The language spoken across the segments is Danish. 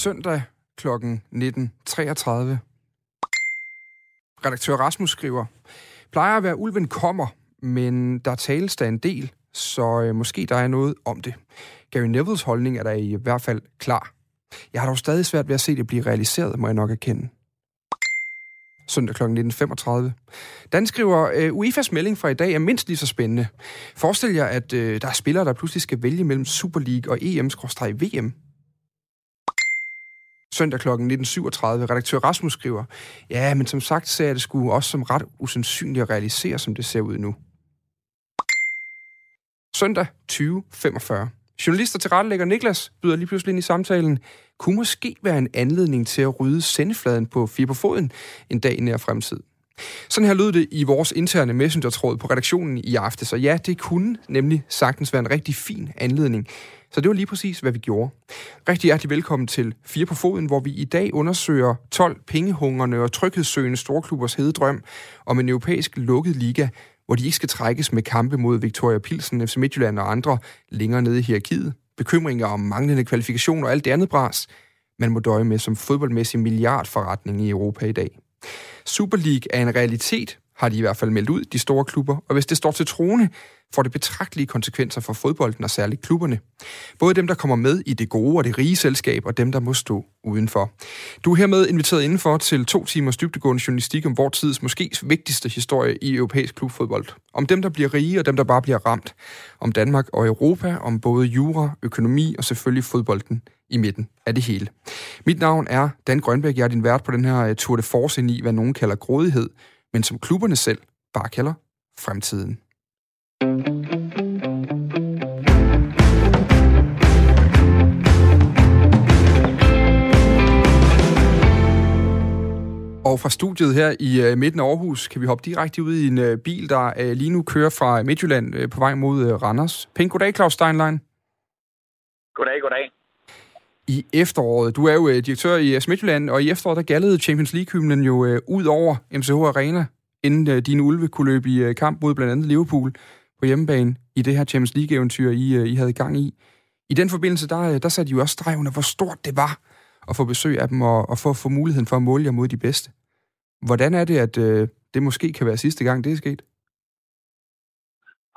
søndag kl. 19.33. Redaktør Rasmus skriver, plejer at være ulven kommer, men der tales der en del, så øh, måske der er noget om det. Gary Nevilles holdning er der i hvert fald klar. Jeg har dog stadig svært ved at se det blive realiseret, må jeg nok erkende. Søndag kl. 19.35. Dan skriver, øh, UEFA's melding fra i dag er mindst lige så spændende. Forestil jer, at øh, der er spillere, der pludselig skal vælge mellem Super League og EM-VM. Søndag kl. 19.37. Redaktør Rasmus skriver, ja, men som sagt ser jeg det skulle også som ret usandsynligt at realisere, som det ser ud nu. Søndag 2045. Journalister til rettelægger Niklas byder lige pludselig ind i samtalen. Kunne måske være en anledning til at rydde sendefladen på fire på foden en dag i nær fremtid. Sådan her lød det i vores interne messenger-tråd på redaktionen i aften, så ja, det kunne nemlig sagtens være en rigtig fin anledning. Så det var lige præcis, hvad vi gjorde. Rigtig hjertelig velkommen til Fire på Foden, hvor vi i dag undersøger 12 pengehungerne og tryghedssøgende storklubbers hededrøm om en europæisk lukket liga, hvor de ikke skal trækkes med kampe mod Victoria Pilsen, FC Midtjylland og andre længere nede i hierarkiet. Bekymringer om manglende kvalifikation og alt det andet bras, man må døje med som fodboldmæssig milliardforretning i Europa i dag. Super League er en realitet, har de i hvert fald meldt ud, de store klubber, og hvis det står til troende, får det betragtelige konsekvenser for fodbolden og særligt klubberne. Både dem, der kommer med i det gode og det rige selskab, og dem, der må stå udenfor. Du er hermed inviteret indenfor til to timers dybdegående journalistik om vores tids måske vigtigste historie i europæisk klubfodbold. Om dem, der bliver rige og dem, der bare bliver ramt. Om Danmark og Europa, om både jura, økonomi og selvfølgelig fodbolden i midten af det hele. Mit navn er Dan Grønberg. Jeg er din vært på den her eh, Tour de Force i, hvad nogen kalder grådighed, men som klubberne selv bare kalder fremtiden. Og fra studiet her i øh, midten af Aarhus kan vi hoppe direkte ud i en øh, bil, der øh, lige nu kører fra Midtjylland på vej mod Randers. Pænt goddag, Claus Steinlein. Goddag, goddag. I efteråret, du er jo øh, direktør i uh, Midtjylland, og i efteråret der gallede Champions League-hymnen jo øh, ud over MCH Arena, inden dine ulve kunne løbe i kamp mod blandt andet Liverpool på hjemmebane i det her Champions League-eventyr, I, I havde gang i. I den forbindelse, der, der satte I jo også streg under, hvor stort det var at få besøg af dem og, og få, få muligheden for at måle jer mod de bedste. Hvordan er det, at øh, det måske kan være sidste gang, det er sket?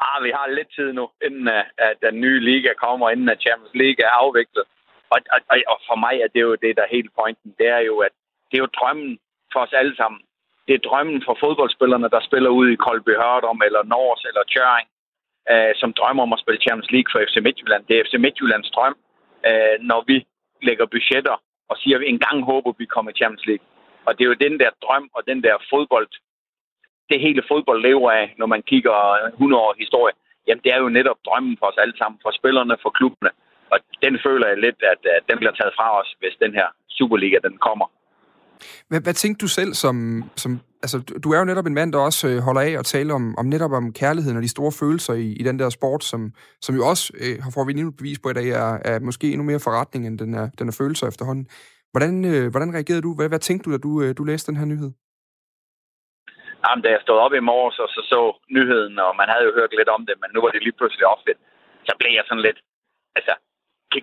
Ah, vi har lidt tid nu, inden at, at den nye liga kommer, inden at Champions League er afviklet. Og, og, og for mig er det jo det, der er hele pointen. Det er jo, at det er jo drømmen for os alle sammen. Det er drømmen for fodboldspillerne, der spiller ud i Kolby Hørdom, eller Nors, eller Tjøring, øh, som drømmer om at spille Champions League for FC Midtjylland. Det er FC Midtjyllands drøm, øh, når vi lægger budgetter og siger, at vi engang håber, at vi kommer i Champions League. Og det er jo den der drøm og den der fodbold, det hele fodbold lever af, når man kigger 100 år historie. Jamen, det er jo netop drømmen for os alle sammen, for spillerne, for klubbene. Og den føler jeg lidt, at, at den bliver taget fra os, hvis den her Superliga, den kommer. Hvad, hvad tænkte du selv som, som... Altså, du er jo netop en mand, der også øh, holder af at tale om, om netop om kærligheden og de store følelser i, i den der sport, som, som jo også, øh, har får vi endnu bevis på i dag, er, er måske endnu mere forretning, end den er, den er følelser efterhånden. Hvordan, øh, hvordan reagerede du? Hvad, hvad tænkte du, da du, øh, du læste den her nyhed? Jamen, da jeg stod op i morges og så så nyheden, og man havde jo hørt lidt om det, men nu var det lige pludselig opfedt, så blev jeg sådan lidt, altså,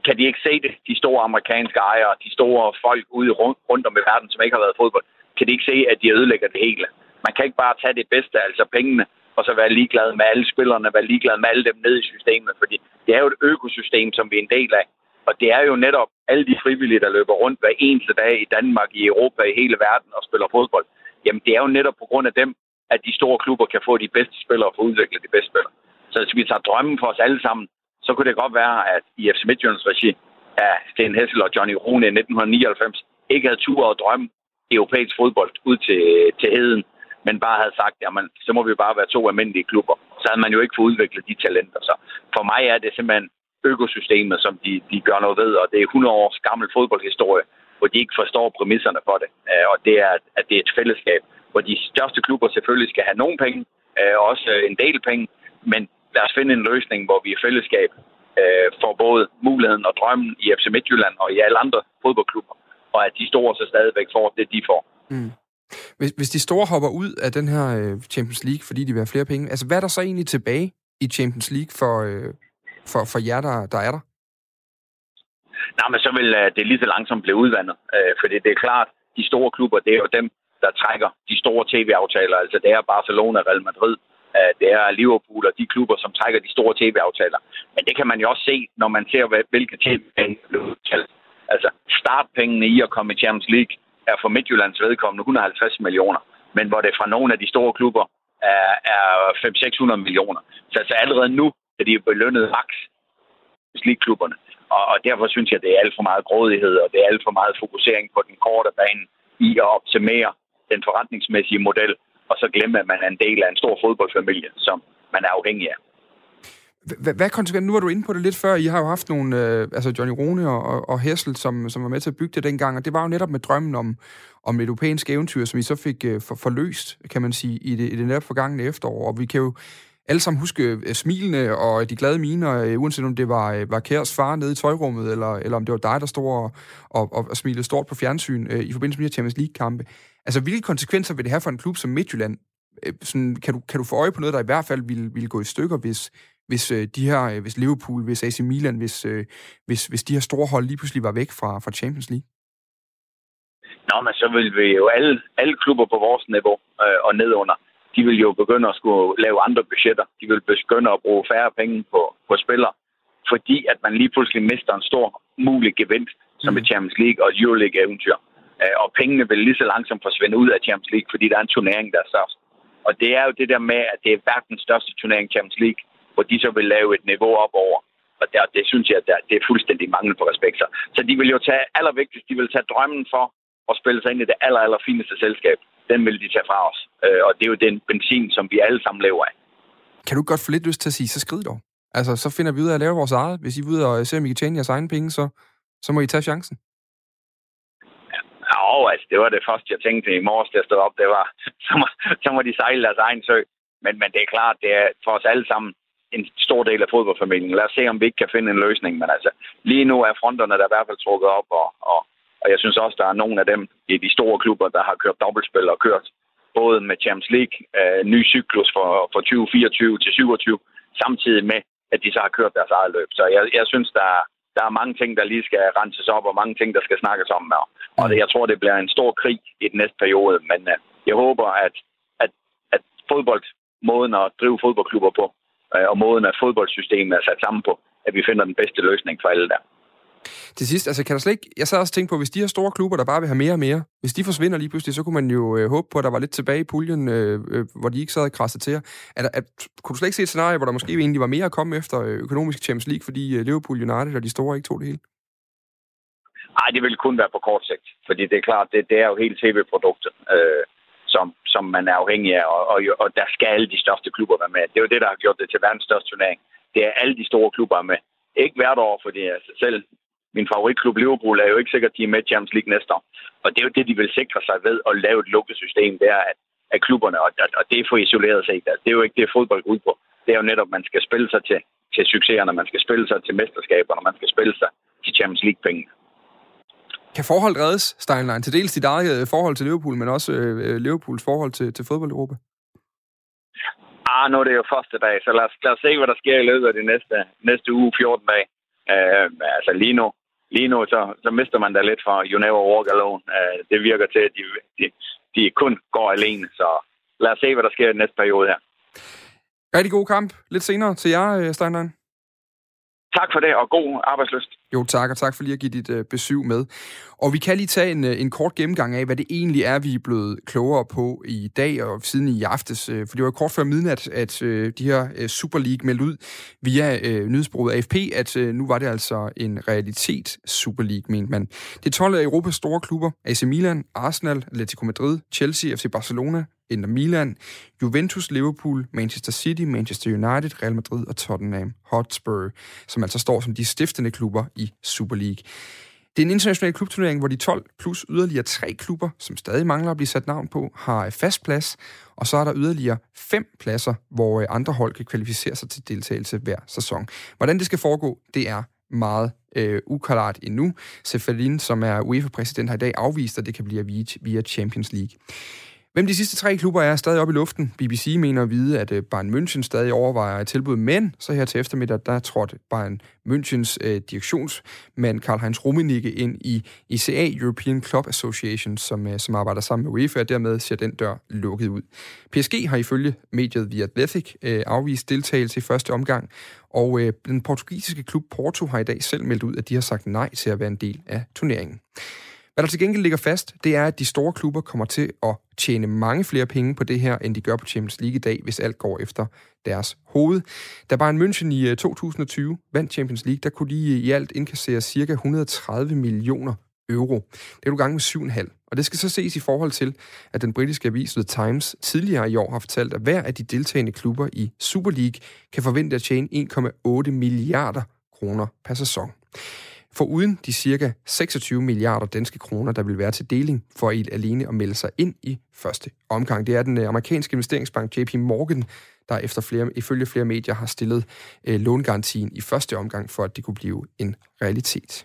kan, de ikke se det, de store amerikanske ejere, de store folk ude rundt, rundt om i verden, som ikke har været fodbold, kan de ikke se, at de ødelægger det hele? Man kan ikke bare tage det bedste, altså pengene, og så være ligeglad med alle spillerne, være ligeglad med alle dem nede i systemet, fordi det er jo et økosystem, som vi er en del af. Og det er jo netop alle de frivillige, der løber rundt hver eneste dag i Danmark, i Europa, i hele verden og spiller fodbold. Jamen det er jo netop på grund af dem, at de store klubber kan få de bedste spillere og få udviklet de bedste spillere. Så hvis vi tager drømmen for os alle sammen, så kunne det godt være, at i FC Midtjyllands regi af Sten Hessel og Johnny Rune i 1999 ikke havde tur og drømme europæisk fodbold ud til, til heden, men bare havde sagt, jamen, så må vi bare være to almindelige klubber. Så havde man jo ikke fået udviklet de talenter. Så for mig er det simpelthen økosystemet, som de, de gør noget ved, og det er 100 års gammel fodboldhistorie, hvor de ikke forstår præmisserne for det. Øh, og det er, at det er et fællesskab, hvor de største klubber selvfølgelig skal have nogle penge, øh, også en del penge, men lad os finde en løsning, hvor vi i fællesskab øh, får både muligheden og drømmen i FC Midtjylland og i alle andre fodboldklubber, og at de store så stadigvæk får det, de får. Mm. Hvis, hvis de store hopper ud af den her Champions League, fordi de vil have flere penge, altså hvad er der så egentlig tilbage i Champions League for, for, for jer, der, der er der? Nej, men så vil uh, det lige så langsomt blive udvandet. Uh, fordi det er klart, de store klubber, det er jo dem, der trækker de store tv-aftaler. Altså det er Barcelona, Real Madrid, Øh, det er Liverpool og de klubber, som trækker de store tv-aftaler. Men det kan man jo også se, når man ser, hvilke tv bliver udtalt. Altså startpengene i at komme i Champions League er for Midtjyllands vedkommende 150 millioner. Men hvor det fra nogle af de store klubber er, er 500-600 millioner. Så altså allerede nu er de belønnet max klubberne. Og, og derfor synes jeg, at det er alt for meget grådighed, og det er alt for meget fokusering på den korte bane i at optimere den forretningsmæssige model, og så glemme, at man er en del af en stor fodboldfamilie, som man er afhængig af. Hvad konsekvenser? Nu var du inde på det lidt før. I har jo haft nogle, øh, altså Johnny Rune og, og, og Hessel, som, som var med til at bygge det dengang, og det var jo netop med drømmen om, om et europæisk eventyr, som I så fik øh, for, forløst, kan man sige, i det, i det netop forgangne efterår. Og vi kan jo alle sammen huske øh, smilene og de glade miner, øh, uanset om det var, øh, var Kærs far nede i tøjrummet, eller, eller om det var dig, der stod og, og, og smilede stort på fjernsyn øh, i forbindelse med de her Champions League-kampe. Altså, hvilke konsekvenser vil det have for en klub som Midtjylland? Øh, sådan, kan, du, kan du få øje på noget, der i hvert fald ville, ville gå i stykker, hvis, hvis øh, de her, hvis Liverpool, hvis AC Milan, hvis, øh, hvis, hvis de her store hold lige pludselig var væk fra, fra Champions League? Nå, men så vil vi jo alle, alle klubber på vores niveau øh, og nedunder, de vil jo begynde at skulle lave andre budgetter. De vil begynde at bruge færre penge på, på spillere, fordi at man lige pludselig mister en stor mulig gevinst som et mm. Champions League og et Euroleague-eventyr. Øh, og pengene vil lige så langsomt forsvinde ud af Champions League, fordi der er en turnering, der er størst. Og det er jo det der med, at det er verdens største turnering, Champions League, hvor de så vil lave et niveau op over. Og der, det synes jeg, der, det er fuldstændig mangel på respekt. Så de vil jo tage allervigtigst, de vil tage drømmen for at spille sig ind i det aller, aller fineste selskab. Den vil de tage fra os. Øh, og det er jo den benzin, som vi alle sammen lever af. Kan du godt få lidt lyst til at sige, så skrid dog. Altså, så finder vi ud af at lave vores eget. Hvis I er ude og ser, om I kan tjene jeres egne penge, så, så må I tage chancen. Ja, altså, det var det første, jeg tænkte i morges, da jeg stod op. Det var, så må, så må de sejle deres egen sø. Men, men det er klart, det er for os alle sammen en stor del af fodboldfamilien. Lad os se, om vi ikke kan finde en løsning. Men altså, lige nu er fronterne der i hvert fald trukket op, og, og, og jeg synes også, der er nogle af dem i de store klubber, der har kørt dobbeltspil og kørt både med Champions League, øh, ny cyklus for, for 2024 til 27, samtidig med, at de så har kørt deres eget løb. Så jeg, jeg synes, der er, der er mange ting, der lige skal renses op, og mange ting, der skal snakkes om. Og det, jeg tror, det bliver en stor krig i den næste periode, men øh, jeg håber, at, at, at fodbold, måden at drive fodboldklubber på, øh, og måden, at fodboldsystemet er sat sammen på, at vi finder den bedste løsning for alle der. Til sidst, altså kan der slet ikke... Jeg sad også og tænkte på, hvis de her store klubber, der bare vil have mere og mere, hvis de forsvinder lige pludselig, så kunne man jo øh, håbe på, at der var lidt tilbage i puljen, øh, øh, hvor de ikke sad og krasset til. Er der, er, kunne du slet ikke se et scenarie, hvor der måske egentlig var mere at komme efter øh, økonomisk Champions League, fordi øh, Liverpool United og de store ikke tog det hele? Nej, det vil kun være på kort sigt, fordi det er klart, det, det er jo helt tv-produktet. Øh, som, som man er afhængig af, og, og, og der skal alle de største klubber være med. Det er jo det, der har gjort det til verdens største turnering. Det er alle de store klubber med. Ikke hvert år, fordi altså selv min favoritklub Liverpool er jo ikke sikkert, at de er med Champions League næste år. Og det er jo det, de vil sikre sig ved at lave et lukket system, det er, at, at klubberne, og, og det er for isoleret set, altså, det er jo ikke det, fodbold går ud på. Det er jo netop, at man skal spille sig til, til succeserne, man skal spille sig til mesterskaberne, man skal spille sig til Champions League-pengene. Kan forhold reddes, Steinlein? Til dels dit eget øh, forhold til Liverpool, men også øh, øh, Liverpools forhold til, til fodbold Europa? Ah, nu er det jo første dag, så lad os, lad os se, hvad der sker i løbet af de næste, næste uge, 14 dage. Uh, altså lige nu, lige nu så, så mister man da lidt fra You Never Walk Alone. Uh, det virker til, at de, de, de kun går alene, så lad os se, hvad der sker i den næste periode her. Rigtig god kamp. Lidt senere til jer, Steinlein. Tak for det, og god arbejdsløst. Jo, tak, og tak for lige at give dit øh, besøg med. Og vi kan lige tage en, øh, en kort gennemgang af, hvad det egentlig er, vi er blevet klogere på i dag og siden i aftes. Øh, for det var kort før midnat, at øh, de her øh, Super League meldte ud via øh, nyhedsbureauet AFP, at øh, nu var det altså en realitet Super League, mente man. Det er 12 af Europas store klubber, AC Milan, Arsenal, Atletico Madrid, Chelsea, FC Barcelona, Inter Milan, Juventus, Liverpool, Manchester City, Manchester United, Real Madrid og Tottenham Hotspur, som altså står som de stiftende klubber i Super League. Det er en international klubturnering, hvor de 12 plus yderligere tre klubber, som stadig mangler at blive sat navn på, har fast plads, og så er der yderligere fem pladser, hvor øh, andre hold kan kvalificere sig til deltagelse hver sæson. Hvordan det skal foregå, det er meget øh, uklart endnu. Sefalin, som er UEFA-præsident, har i dag afvist, at det kan blive via Champions League. Hvem de sidste tre klubber er, er stadig oppe i luften. BBC mener at vide, at øh, Bayern München stadig overvejer et tilbud, men så her til eftermiddag, der trådte Bayern Münchens øh, direktionsmand Karl-Heinz Rummenigge ind i ICA, European Club Association, som, øh, som arbejder sammen med UEFA, og dermed ser den dør lukket ud. PSG har ifølge mediet The Athletic øh, afvist deltagelse i første omgang, og øh, den portugisiske klub Porto har i dag selv meldt ud, at de har sagt nej til at være en del af turneringen. Hvad der til gengæld ligger fast, det er, at de store klubber kommer til at tjene mange flere penge på det her, end de gør på Champions League i dag, hvis alt går efter deres hoved. Da Bayern München i øh, 2020 vandt Champions League, der kunne de øh, i alt indkassere ca. 130 millioner euro. Det er du gang med 7,5. Og det skal så ses i forhold til, at den britiske avis The Times tidligere i år har fortalt, at hver af de deltagende klubber i Super League kan forvente at tjene 1,8 milliarder kroner per sæson. For uden de cirka 26 milliarder danske kroner, der vil være til deling for et alene at melde sig ind i første omgang. Det er den øh, amerikanske investeringsbank JP Morgan, der efter flere, ifølge flere medier har stillet øh, långarantien i første omgang, for at det kunne blive en realitet.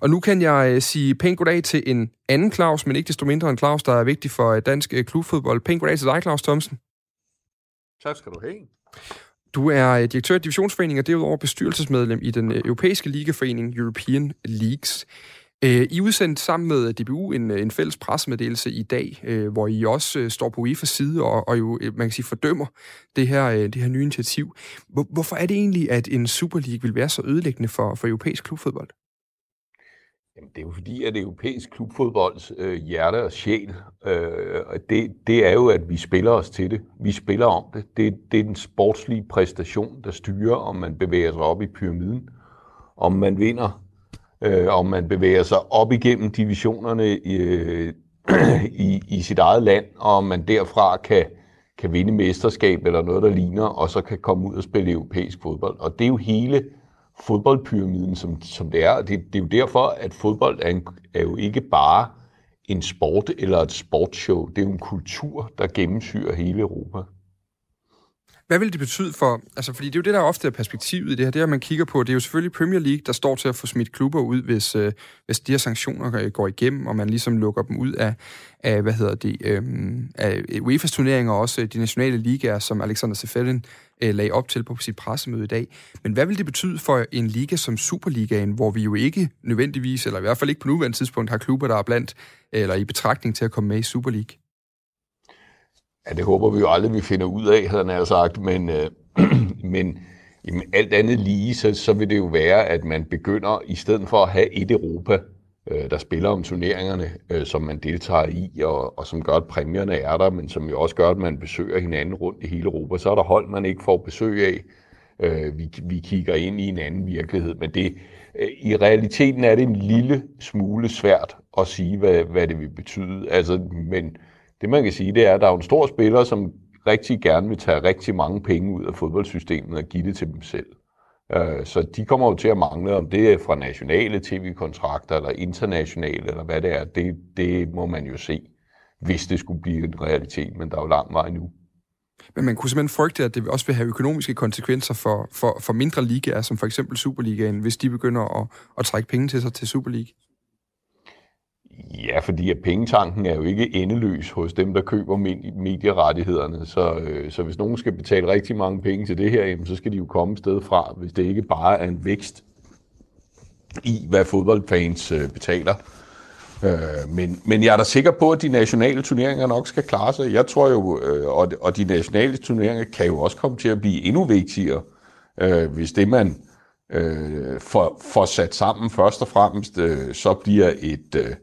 Og nu kan jeg øh, sige pænt goddag til en anden Claus, men ikke desto mindre en Claus, der er vigtig for øh, dansk øh, klubfodbold. Pænt goddag til dig, Claus Thomsen. Tak skal du have. Du er øh, direktør i divisionsforeningen og derudover bestyrelsesmedlem i den øh, europæiske ligaforening European Leagues. Øh, I udsendte sammen med DBU en, en fælles pressemeddelelse i dag, hvor I også står på UEFA's side og, og jo, man kan sige, fordømmer det her, det her nye initiativ. Hvorfor er det egentlig, at en Super League vil være så ødelæggende for, for europæisk klubfodbold? Jamen, det er jo fordi, at europæisk klubfodbolds øh, hjerte og sjæl, øh, det, det er jo, at vi spiller os til det. Vi spiller om det. det. Det er den sportslige præstation, der styrer, om man bevæger sig op i pyramiden, om man vinder, øh, om man bevæger sig op igennem divisionerne i, øh, i, i sit eget land, og om man derfra kan, kan vinde mesterskab eller noget, der ligner, og så kan komme ud og spille europæisk fodbold. Og det er jo hele fodboldpyramiden, som, som det er. Og det, det er jo derfor, at fodbold er, en, er jo ikke bare en sport eller et sportshow. Det er jo en kultur, der gennemsyrer hele Europa. Hvad vil det betyde for, altså fordi det er jo det, der ofte er perspektivet i det her, det at man kigger på, det er jo selvfølgelig Premier League, der står til at få smidt klubber ud, hvis, øh, hvis de her sanktioner øh, går igennem, og man ligesom lukker dem ud af, af hvad hedder det, øh, af UEFA's turneringer, og også øh, de nationale ligaer, som Alexander Seferin øh, lagde op til på sit pressemøde i dag. Men hvad vil det betyde for en liga som Superligaen, hvor vi jo ikke nødvendigvis, eller i hvert fald ikke på nuværende tidspunkt, har klubber, der er blandt, eller i betragtning til at komme med i Super League? Ja, det håber vi jo aldrig, vi finder ud af, havde han sagt, men, øh, men jamen, alt andet lige, så, så vil det jo være, at man begynder, i stedet for at have et Europa, øh, der spiller om turneringerne, øh, som man deltager i, og, og som gør, at præmierne er der, men som jo også gør, at man besøger hinanden rundt i hele Europa. Så er der hold, man ikke får besøg af. Øh, vi, vi kigger ind i en anden virkelighed, men det, øh, i realiteten er det en lille smule svært at sige, hvad, hvad det vil betyde. Altså, men det man kan sige, det er, at der er en stor spiller, som rigtig gerne vil tage rigtig mange penge ud af fodboldsystemet og give det til dem selv. Øh, så de kommer jo til at mangle, om det er fra nationale tv-kontrakter eller internationale, eller hvad det er. Det, det må man jo se, hvis det skulle blive en realitet, men der er jo lang vej nu. Men man kunne simpelthen frygte, at det også vil have økonomiske konsekvenser for, for, for mindre ligaer, som for eksempel Superligaen, hvis de begynder at, at trække penge til sig til Superligaen. Ja, fordi at pengetanken er jo ikke endeløs hos dem, der køber medierettighederne. Så, øh, så hvis nogen skal betale rigtig mange penge til det her, jamen, så skal de jo komme et sted fra, hvis det ikke bare er en vækst i, hvad fodboldfans øh, betaler. Øh, men, men jeg er da sikker på, at de nationale turneringer nok skal klare sig. Jeg tror jo, øh, og, og de nationale turneringer kan jo også komme til at blive endnu vigtigere, øh, hvis det man øh, får, får sat sammen først og fremmest, øh, så bliver et... Øh,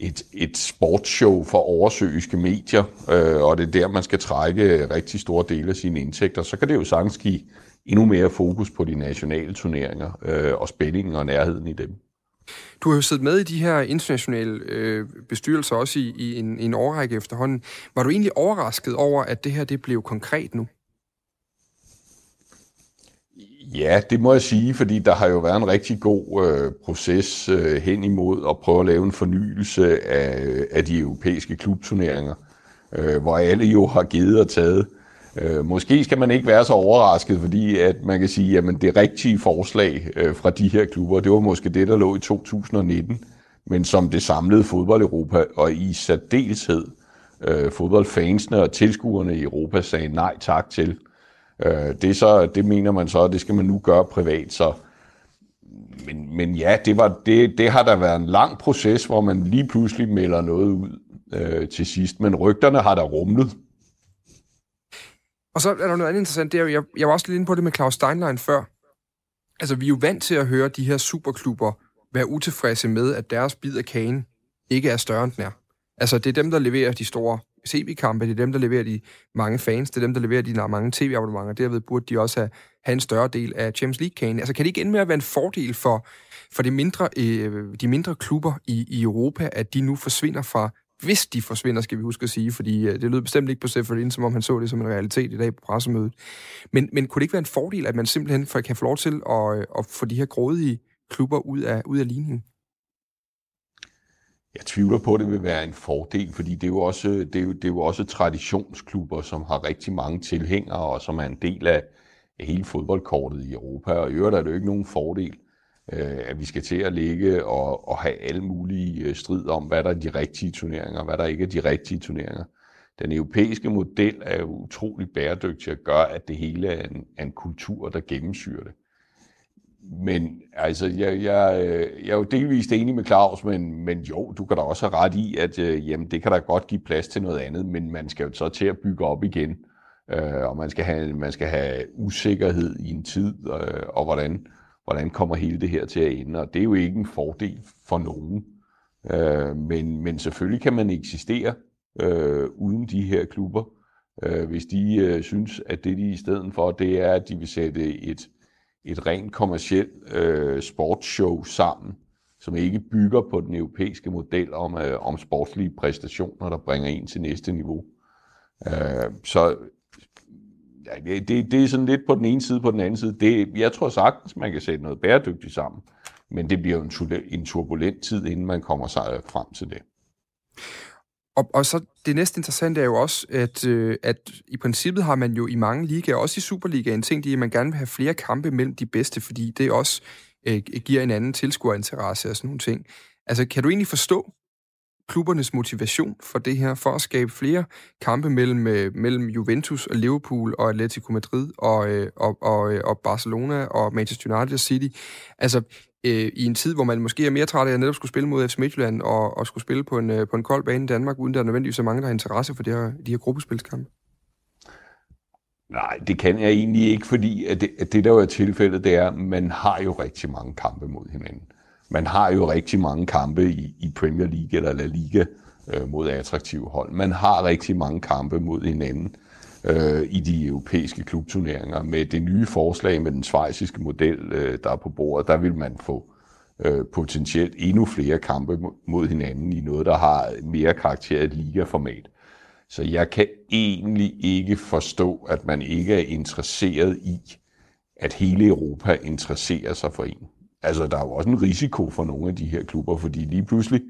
et, et sportsshow for oversøiske medier, øh, og det er der, man skal trække rigtig store dele af sine indtægter, så kan det jo sagtens give endnu mere fokus på de nationale turneringer øh, og spændingen og nærheden i dem. Du har jo siddet med i de her internationale øh, bestyrelser også i, i en, en årrække efterhånden. Var du egentlig overrasket over, at det her det blev konkret nu? Ja, det må jeg sige, fordi der har jo været en rigtig god øh, proces øh, hen imod at prøve at lave en fornyelse af, øh, af de europæiske klubturneringer, øh, hvor alle jo har givet og taget. Øh, måske skal man ikke være så overrasket, fordi at man kan sige, at det rigtige forslag øh, fra de her klubber, det var måske det, der lå i 2019, men som det samlede fodbold Europa, og i særdeleshed øh, fodboldfansene og tilskuerne i Europa sagde nej tak til. Øh, det, så, det mener man så, at det skal man nu gøre privat, så men, men ja, det, var, det, det har der været en lang proces, hvor man lige pludselig melder noget ud øh, til sidst, men rygterne har der rumlet. Og så er der noget andet interessant, det er jo, jeg, jeg var også lidt inde på det med Claus Steinlein før. Altså, vi er jo vant til at høre de her superklubber være utilfredse med, at deres bid af kagen ikke er større, end den er. Altså, det er dem, der leverer de store tv-kampe, det er dem, der leverer de mange fans, det er dem, der leverer de mange tv-abonnementer. Derved burde de også have, have en større del af Champions League-kagen. Altså, kan det ikke ende med at være en fordel for, for de, mindre, øh, de mindre klubber i, i Europa, at de nu forsvinder fra hvis de forsvinder, skal vi huske at sige, fordi øh, det lød bestemt ikke på Seferin, som om han så det som en realitet i dag på pressemødet. Men, men kunne det ikke være en fordel, at man simpelthen kan få lov til at, øh, at få de her grådige klubber ud af, ud af ligningen? Jeg tvivler på, at det vil være en fordel, fordi det er, jo også, det, er jo, det er jo også traditionsklubber, som har rigtig mange tilhængere, og som er en del af hele fodboldkortet i Europa. Og i øvrigt er det jo ikke nogen fordel, øh, at vi skal til at ligge og, og have alle mulige øh, strid om, hvad der er de rigtige turneringer, og hvad der ikke er de rigtige turneringer. Den europæiske model er jo utrolig bæredygtig at gøre, at det hele er en, er en kultur, der gennemsyrer det. Men altså, jeg, jeg, øh, jeg er jo delvist enig med Claus, men, men jo, du kan da også have ret i, at øh, jamen, det kan da godt give plads til noget andet, men man skal jo så til at bygge op igen, øh, og man skal, have, man skal have usikkerhed i en tid, øh, og hvordan, hvordan kommer hele det her til at ende, og det er jo ikke en fordel for nogen. Øh, men, men selvfølgelig kan man eksistere øh, uden de her klubber, øh, hvis de øh, synes, at det de i stedet for, det er, at de vil sætte et et rent kommersielt øh, sportsshow sammen, som ikke bygger på den europæiske model om, øh, om sportslige præstationer, der bringer en til næste niveau. Øh, så ja, det, det er sådan lidt på den ene side, på den anden side. Det, jeg tror sagtens, man kan sætte noget bæredygtigt sammen, men det bliver jo en, en turbulent tid, inden man kommer sig frem til det. Og, og så det næste interessante er jo også, at, øh, at i princippet har man jo i mange ligaer, også i Superligaen, tænkt i, at man gerne vil have flere kampe mellem de bedste, fordi det også øh, giver en anden tilskuerinteresse og sådan nogle ting. Altså, kan du egentlig forstå klubbernes motivation for det her, for at skabe flere kampe mellem, øh, mellem Juventus og Liverpool og Atletico Madrid og, øh, og, og, øh, og Barcelona og Manchester United og City? Altså, øh, i en tid, hvor man måske er mere træt af at netop skulle spille mod FC Midtjylland og, og skulle spille på en, øh, på en kold bane i Danmark, uden der er nødvendigvis så mange, der har interesse for det her, de her gruppespilskampe? Nej, det kan jeg egentlig ikke, fordi at det, at det der jo er tilfældet, det er, at man har jo rigtig mange kampe mod hinanden. Man har jo rigtig mange kampe i, i Premier League eller La Liga øh, mod attraktive hold. Man har rigtig mange kampe mod hinanden øh, Øh, i de europæiske klubturneringer. Med det nye forslag med den svejsiske model, øh, der er på bordet, der vil man få øh, potentielt endnu flere kampe mod hinanden i noget, der har mere karakter af et ligaformat. Så jeg kan egentlig ikke forstå, at man ikke er interesseret i, at hele Europa interesserer sig for en. Altså, der er jo også en risiko for nogle af de her klubber, fordi lige pludselig,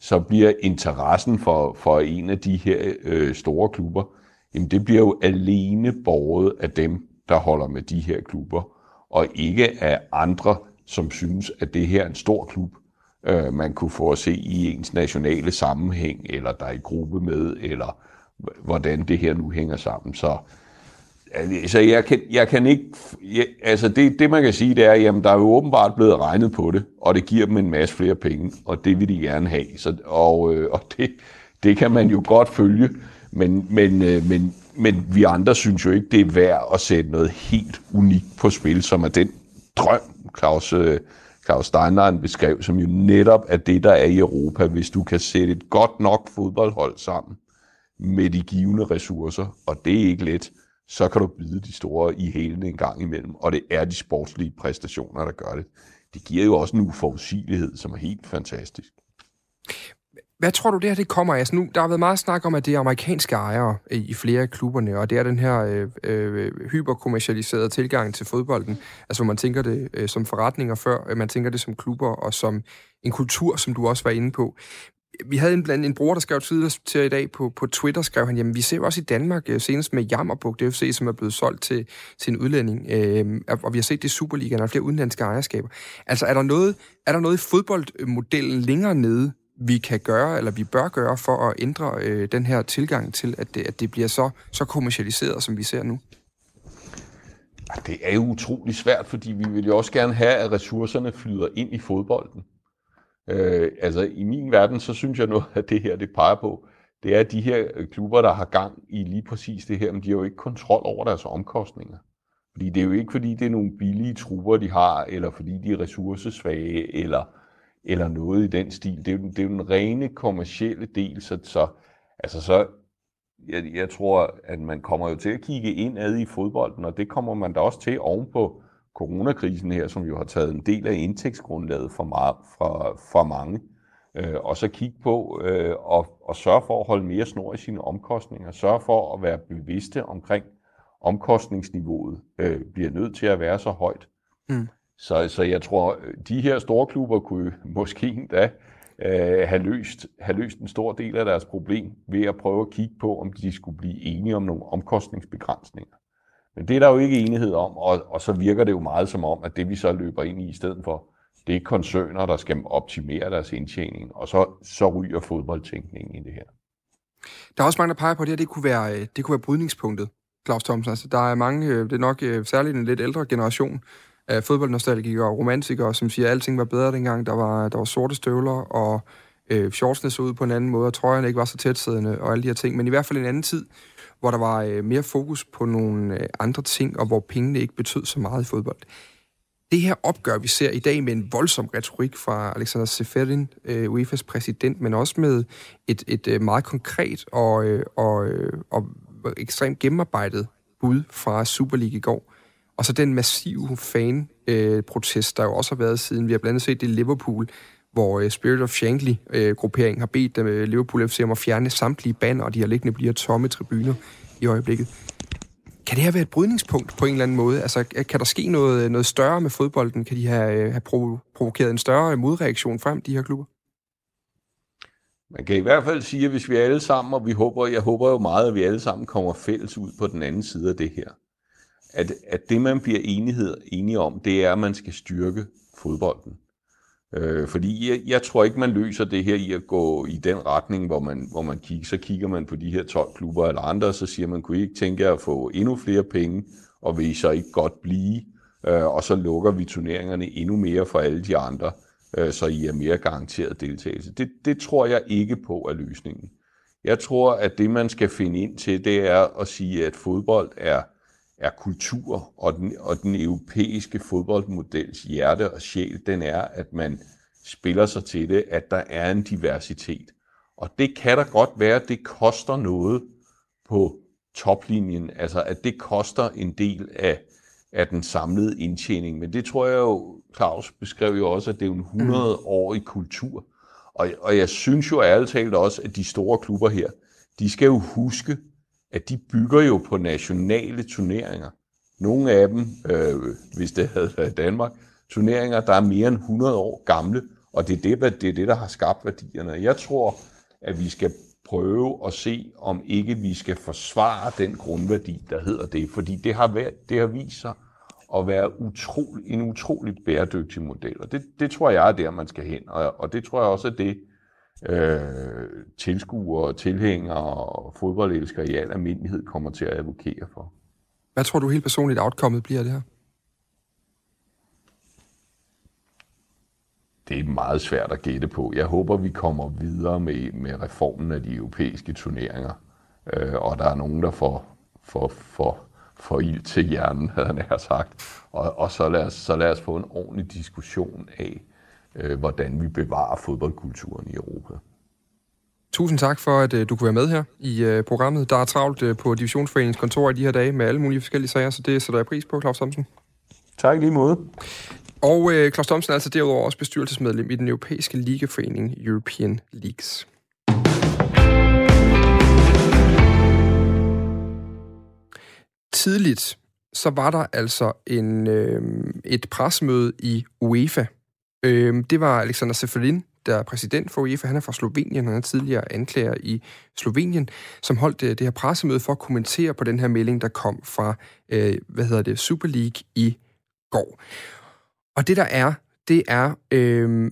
så bliver interessen for, for en af de her øh, store klubber, jamen det bliver jo alene borget af dem, der holder med de her klubber, og ikke af andre, som synes, at det her er en stor klub, øh, man kunne få at se i ens nationale sammenhæng, eller der er i gruppe med, eller hvordan det her nu hænger sammen. Så altså, jeg kan, jeg kan ikke... Jeg, altså, det, det man kan sige, det er, jamen, der er jo åbenbart blevet regnet på det, og det giver dem en masse flere penge, og det vil de gerne have. Så, og øh, og det, det kan man jo godt følge. Men, men, øh, men, men vi andre synes jo ikke, det er værd at sætte noget helt unikt på spil, som er den drøm, Claus, øh, Claus Steinlein beskrev, som jo netop er det, der er i Europa. Hvis du kan sætte et godt nok fodboldhold sammen med de givende ressourcer, og det er ikke let, så kan du bide de store i hælene en gang imellem, og det er de sportslige præstationer, der gør det. Det giver jo også en uforudsigelighed, som er helt fantastisk. Hvad tror du, det her det kommer af? Altså nu, der har været meget snak om, at det er amerikanske ejere i flere af klubberne, og det er den her øh, øh, hyperkommercialiserede tilgang til fodbolden. Altså hvor man tænker det øh, som forretninger før, øh, man tænker det som klubber og som en kultur, som du også var inde på. Vi havde en, blandt en bror, der skrev tidligere til i dag på, på Twitter, skrev han, jamen vi ser jo også i Danmark, øh, senest med Jammerbuk, det FC, som er blevet solgt til, til en udlænding, øh, og vi har set det i Superligaen, og flere udenlandske ejerskaber. Altså er der noget, er der noget i fodboldmodellen længere nede, vi kan gøre, eller vi bør gøre, for at ændre øh, den her tilgang til, at det, at det bliver så, så kommercialiseret, som vi ser nu? Det er jo utrolig svært, fordi vi vil jo også gerne have, at ressourcerne flyder ind i fodbolden. Øh, altså i min verden, så synes jeg noget af det her, det peger på, det er de her øh, klubber, der har gang i lige præcis det her, men de har jo ikke kontrol over deres omkostninger. Fordi det er jo ikke, fordi det er nogle billige trupper, de har, eller fordi de er ressourcesvage, eller, eller noget i den stil. Det er jo, det er jo den rene kommercielle del, så, så, altså så jeg, jeg tror, at man kommer jo til at kigge ind ad i fodbolden, og det kommer man da også til ovenpå coronakrisen her, som jo har taget en del af indtægtsgrundlaget for, meget, fra, for mange. Øh, og så kigge på øh, og, og sørge for at holde mere snor i sine omkostninger. Sørge for at være bevidste omkring omkostningsniveauet øh, bliver nødt til at være så højt. Mm. Så, så jeg tror, de her store klubber kunne måske endda øh, have, løst, have løst en stor del af deres problem ved at prøve at kigge på, om de skulle blive enige om nogle omkostningsbegrænsninger. Men det er der jo ikke enighed om, og, og så virker det jo meget som om, at det vi så løber ind i i stedet for, det er koncerner, der skal optimere deres indtjening, og så, så ryger fodboldtænkningen i det her. Der er også mange, der peger på, at det her det kunne være, øh, det kunne være brydningspunktet, Claus Thomsen. Altså, der er mange, øh, det er nok øh, særligt en lidt ældre generation af fodboldnostalgikere og romantikere, som siger, at alting var bedre dengang. Der var, der var sorte støvler, og øh, shortsene så ud på en anden måde, og trøjerne ikke var så tætsiddende, og alle de her ting. Men i hvert fald en anden tid, hvor der var øh, mere fokus på nogle øh, andre ting, og hvor pengene ikke betød så meget i fodbold. Det her opgør, vi ser i dag med en voldsom retorik fra Alexander Seferin, øh, UEFA's præsident, men også med et, et øh, meget konkret og, øh, og, øh, og ekstremt gennemarbejdet bud fra Super League i går. Og så den massive fan-protest, der jo også har været siden. Vi har blandt andet set det i Liverpool, hvor øh, Spirit of Shankly-grupperingen øh, har bedt øh, Liverpool FC om at fjerne samtlige banner, og de har liggende bliver tomme tribuner i øjeblikket. Kan det her være et brydningspunkt på en eller anden måde? Altså, kan der ske noget, øh, noget større med fodbolden? Kan de have, øh, have provokeret en større øh, modreaktion frem, de her klubber? Man kan i hvert fald sige, at hvis vi alle sammen, og vi håber, jeg håber jo meget, at vi alle sammen kommer fælles ud på den anden side af det her, at, at det, man bliver enighed, enige om, det er, at man skal styrke fodbolden. Øh, fordi jeg, jeg tror ikke, man løser det her i at gå i den retning, hvor man, hvor man kigger, så kigger man på de her 12 klubber eller andre, og så siger man, kunne I ikke tænke jer at få endnu flere penge, og vil I så ikke godt blive, øh, og så lukker vi turneringerne endnu mere for alle de andre, øh, så I er mere garanteret deltagelse. Det, det tror jeg ikke på er løsningen. Jeg tror, at det, man skal finde ind til, det er at sige, at fodbold er er kultur, og den, og den europæiske fodboldmodels hjerte og sjæl, den er, at man spiller sig til det, at der er en diversitet. Og det kan da godt være, at det koster noget på toplinjen, altså at det koster en del af, af den samlede indtjening. Men det tror jeg jo, Claus beskrev jo også, at det er en 100-årig kultur. Og, og jeg synes jo ærligt talt også, at de store klubber her, de skal jo huske, at de bygger jo på nationale turneringer. Nogle af dem, øh, hvis det havde været i Danmark, turneringer, der er mere end 100 år gamle, og det er det, det er det, der har skabt værdierne. Jeg tror, at vi skal prøve at se, om ikke vi skal forsvare den grundværdi, der hedder det, fordi det har, været, det har vist sig at være utrolig, en utrolig bæredygtig model, og det, det tror jeg er der, man skal hen, og, og det tror jeg også er det, øh, tilskuere, tilhængere og fodboldelskere i al almindelighed kommer til at advokere for. Hvad tror du helt personligt outcomet bliver det her? Det er meget svært at gætte på. Jeg håber, vi kommer videre med, med reformen af de europæiske turneringer, øh, og der er nogen, der får, får, får, får ild til hjernen, havde han sagt. Og, og så, lad os, så lad os få en ordentlig diskussion af, øh, hvordan vi bevarer fodboldkulturen i Europa. Tusind tak for, at øh, du kunne være med her i øh, programmet. Der er travlt øh, på Divisionsforeningens kontor i de her dage med alle mulige forskellige sager, så det sætter jeg pris på, Claus Thomsen. Tak lige måde. Og øh, Claus Thomsen er altså derudover også bestyrelsesmedlem i den europæiske ligaforening European Leagues. Tidligt så var der altså en, øh, et presmøde i UEFA, Øh, det var Alexander Seferin, der er præsident for UEFA. Han er fra Slovenien, han er tidligere anklager i Slovenien, som holdt øh, det, her pressemøde for at kommentere på den her melding, der kom fra, øh, hvad hedder det, Super League i går. Og det der er, det er, øh,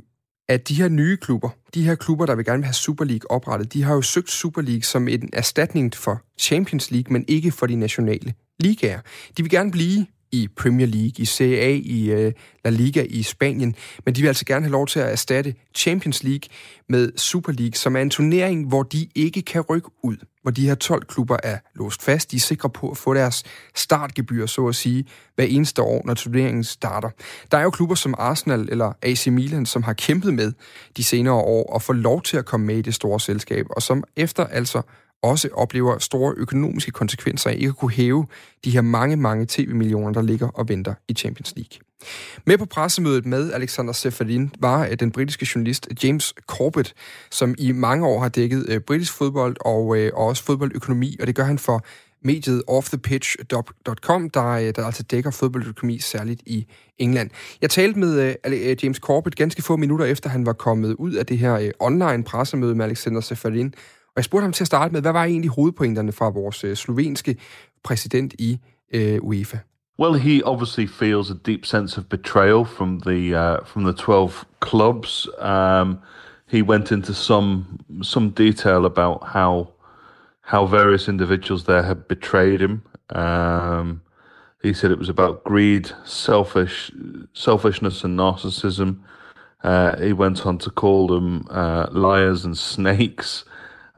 at de her nye klubber, de her klubber, der vil gerne have Super League oprettet, de har jo søgt Super League som en erstatning for Champions League, men ikke for de nationale ligaer. De vil gerne blive i Premier League, i Serie A, i uh, La Liga i Spanien, men de vil altså gerne have lov til at erstatte Champions League med Super League, som er en turnering, hvor de ikke kan rykke ud, hvor de her 12 klubber er låst fast. De er sikre på at få deres startgebyr, så at sige, hver eneste år, når turneringen starter. Der er jo klubber som Arsenal eller AC Milan, som har kæmpet med de senere år og få lov til at komme med i det store selskab, og som efter altså også oplever store økonomiske konsekvenser af ikke at kunne hæve de her mange, mange tv-millioner, der ligger og venter i Champions League. Med på pressemødet med Alexander Seferin var øh, den britiske journalist James Corbett, som i mange år har dækket øh, britisk fodbold og, og også fodboldøkonomi, og det gør han for mediet offthepitch.com, der, der altså dækker fodboldøkonomi særligt i England. Jeg talte med James Corbett ganske få minutter efter, han var kommet ud af det her online pressemøde med Alexander Seferin, jeg spurgte ham til at starte med, hvad var egentlig hovedpointerne fra vores øh, slovenske præsident i øh, UEFA? Well, he obviously feels a deep sense of betrayal from the uh, from the twelve clubs. Um, he went into some some detail about how how various individuals there had betrayed him. Um, he said it was about greed, selfish selfishness, and narcissism. Uh, he went on to call them uh, liars and snakes.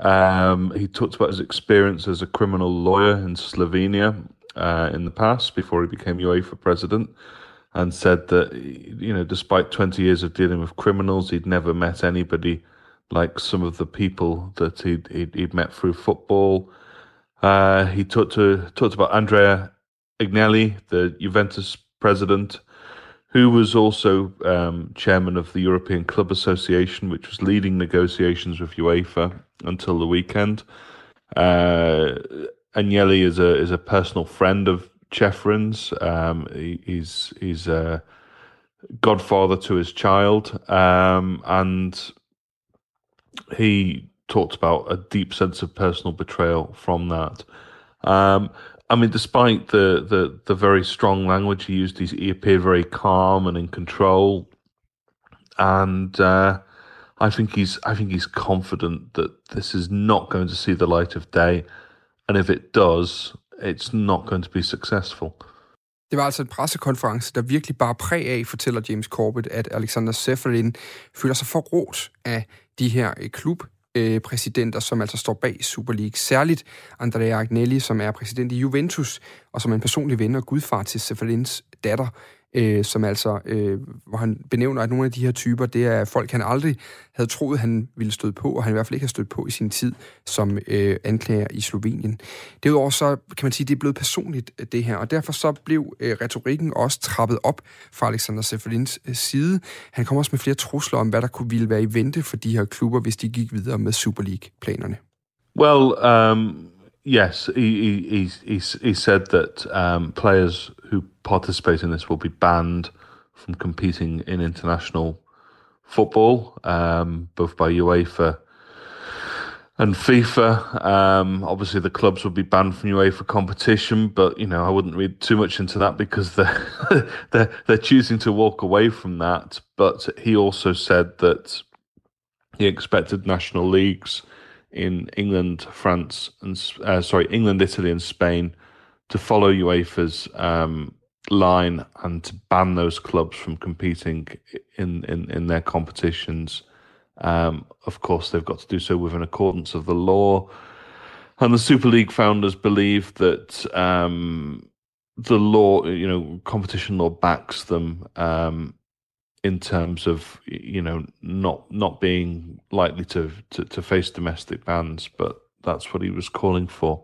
Um, he talked about his experience as a criminal lawyer in Slovenia uh, in the past before he became UEFA president, and said that you know, despite 20 years of dealing with criminals, he'd never met anybody like some of the people that he'd, he'd, he'd met through football. Uh, he talked to talked about Andrea Agnelli, the Juventus president, who was also um, chairman of the European Club Association, which was leading negotiations with UEFA until the weekend. Uh, Agnelli is a is a personal friend of Chefrin's. Um, he, he's he's a godfather to his child, um, and he talked about a deep sense of personal betrayal from that. Um, I mean, despite the, the, the very strong language he used, he, appeared very calm and in control, and uh, I think he's I think he's confident that this is not going to see the light of day, and if it does, it's not going to be successful. Det var altså en pressekonference, der virkelig bare præg af, fortæller James Corbett, at Alexander Seferin føler sig forrådt af de her øh, klub præsidenter, som altså står bag Super League. Særligt Andrea Agnelli, som er præsident i Juventus, og som er en personlig ven og gudfar til Seferins datter, øh, som altså, øh, hvor han benævner, at nogle af de her typer, det er folk, han aldrig havde troet, han ville støde på, og han i hvert fald ikke har stødt på i sin tid som øh, anklager i Slovenien. Derudover så kan man sige, at det er blevet personligt, øh, det her, og derfor så blev øh, retorikken også trappet op fra Alexander Seferins øh, side. Han kom også med flere trusler om, hvad der kunne ville være i vente for de her klubber, hvis de gik videre med Super League-planerne. Well, um, yes, he, he, he, he said that um, players who participate in this will be banned from competing in international football, um, both by UEFA and FIFA. Um, obviously, the clubs will be banned from UEFA competition, but you know I wouldn't read too much into that because they're they're, they're choosing to walk away from that. But he also said that he expected national leagues in England, France, and uh, sorry, England, Italy, and Spain to follow UEFA's um, line and to ban those clubs from competing in in, in their competitions. Um, of course, they've got to do so within accordance of the law. And the Super League founders believe that um, the law, you know, competition law backs them um, in terms of you know not not being likely to, to to face domestic bans, but that's what he was calling for.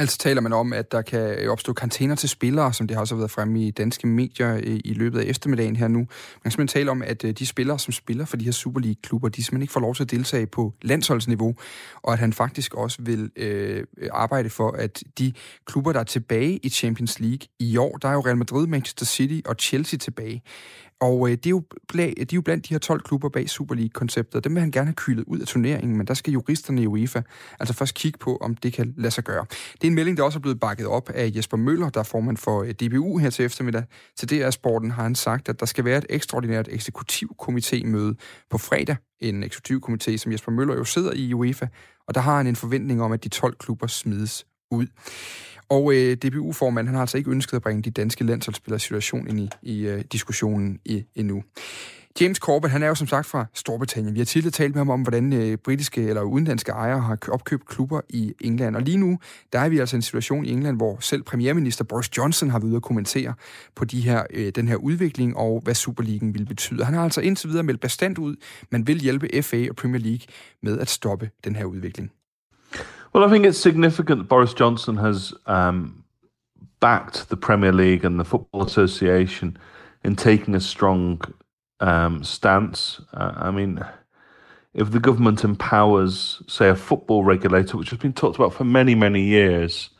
Altså taler man om, at der kan opstå karantæner til spillere, som det har også været fremme i danske medier i løbet af eftermiddagen her nu. Man kan simpelthen tale om, at øh, de spillere, som spiller for de her Super League-klubber, de simpelthen ikke får lov til at deltage på landsholdsniveau, og at han faktisk også vil øh, arbejde for, at de klubber, der er tilbage i Champions League i år, der er jo Real Madrid, Manchester City og Chelsea tilbage, og øh, det, er jo, de er jo blandt de her 12 klubber bag Super League-konceptet. Dem vil han gerne have kylet ud af turneringen, men der skal juristerne i UEFA altså først kigge på, om det kan lade sig gøre. Det er en melding, der også er blevet bakket op af Jesper Møller, der er formand for øh, DBU her til eftermiddag. Til DR Sporten har han sagt, at der skal være et ekstraordinært eksekutivkomité-møde på fredag. En eksekutivkomité, som Jesper Møller jo sidder i UEFA, og der har han en forventning om, at de 12 klubber smides ud. Og øh, DBU-formanden han har altså ikke ønsket at bringe de danske landsholdsspillers situation ind i, i øh, diskussionen i, endnu. James Corbett, han er jo som sagt fra Storbritannien. Vi har tidligere talt med ham om, hvordan øh, britiske eller udenlandske ejere har opkøbt klubber i England. Og lige nu, der er vi altså i en situation i England, hvor selv premierminister Boris Johnson har været ude at kommentere på de her, øh, den her udvikling og hvad Superligaen vil betyde. Han har altså indtil videre meldt bestandt ud, man vil hjælpe FA og Premier League med at stoppe den her udvikling. Well, I think it's significant that Boris Johnson has um, backed the Premier League and the Football Association in taking a strong um, stance. Uh, I mean, if the government empowers, say, a football regulator, which has been talked about for many, many years,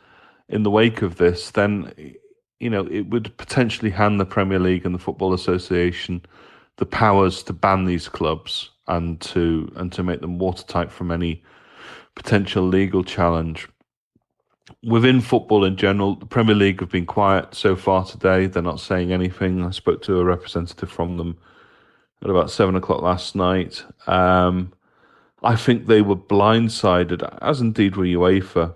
in the wake of this, then you know it would potentially hand the Premier League and the Football Association the powers to ban these clubs and to and to make them watertight from any potential legal challenge. Within football in general, the Premier League have been quiet so far today. They're not saying anything. I spoke to a representative from them at about seven o'clock last night. Um, I think they were blindsided, as indeed were UEFA,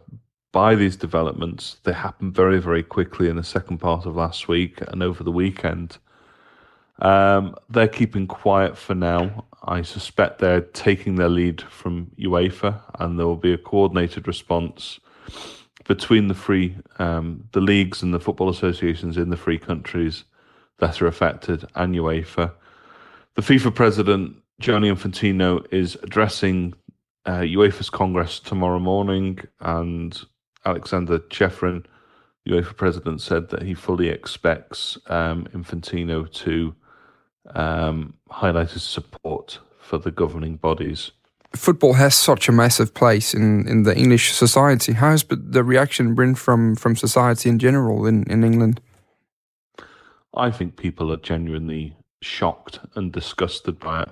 by these developments. They happened very, very quickly in the second part of last week and over the weekend. Um, they're keeping quiet for now. I suspect they're taking their lead from UEFA, and there will be a coordinated response between the free, um, the leagues and the football associations in the free countries that are affected, and UEFA. The FIFA president Gianni Infantino is addressing uh, UEFA's Congress tomorrow morning, and Alexander Chefrin, UEFA president, said that he fully expects um, Infantino to um, highlighted support for the governing bodies. Football has such a massive place in, in the English society. How has the reaction been from, from society in general in, in England? I think people are genuinely shocked and disgusted by it.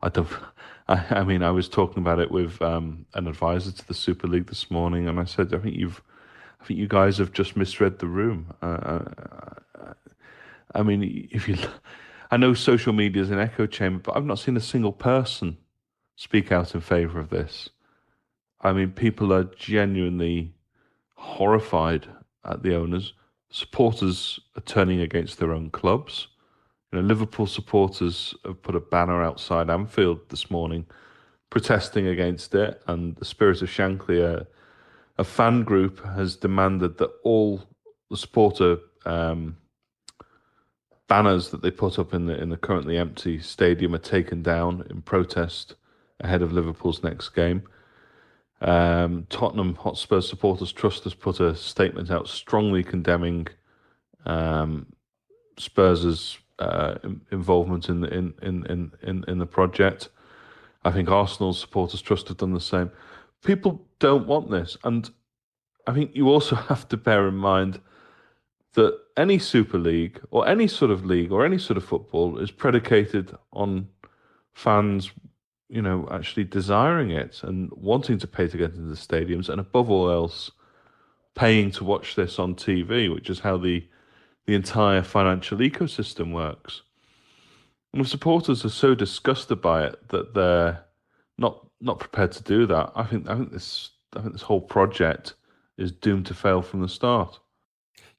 I don't. I, I mean, I was talking about it with um, an advisor to the Super League this morning, and I said, I think you've, I think you guys have just misread the room. Uh, uh, I mean, if you I know social media is an echo chamber, but I've not seen a single person speak out in favour of this. I mean, people are genuinely horrified at the owners. Supporters are turning against their own clubs. You know, Liverpool supporters have put a banner outside Anfield this morning protesting against it, and the Spirit of Shankly, a, a fan group, has demanded that all the supporter um, banners that they put up in the in the currently empty stadium are taken down in protest ahead of Liverpool's next game. Um, Tottenham Hotspur Supporters Trust has put a statement out strongly condemning um, Spurs' uh, involvement in, in, in, in, in the project. I think Arsenal Supporters Trust have done the same. People don't want this. And I think you also have to bear in mind that any Super League or any sort of league or any sort of football is predicated on fans, you know, actually desiring it and wanting to pay to get into the stadiums, and above all else, paying to watch this on TV, which is how the the entire financial ecosystem works. And if supporters are so disgusted by it that they're not not prepared to do that, I think I think this I think this whole project is doomed to fail from the start.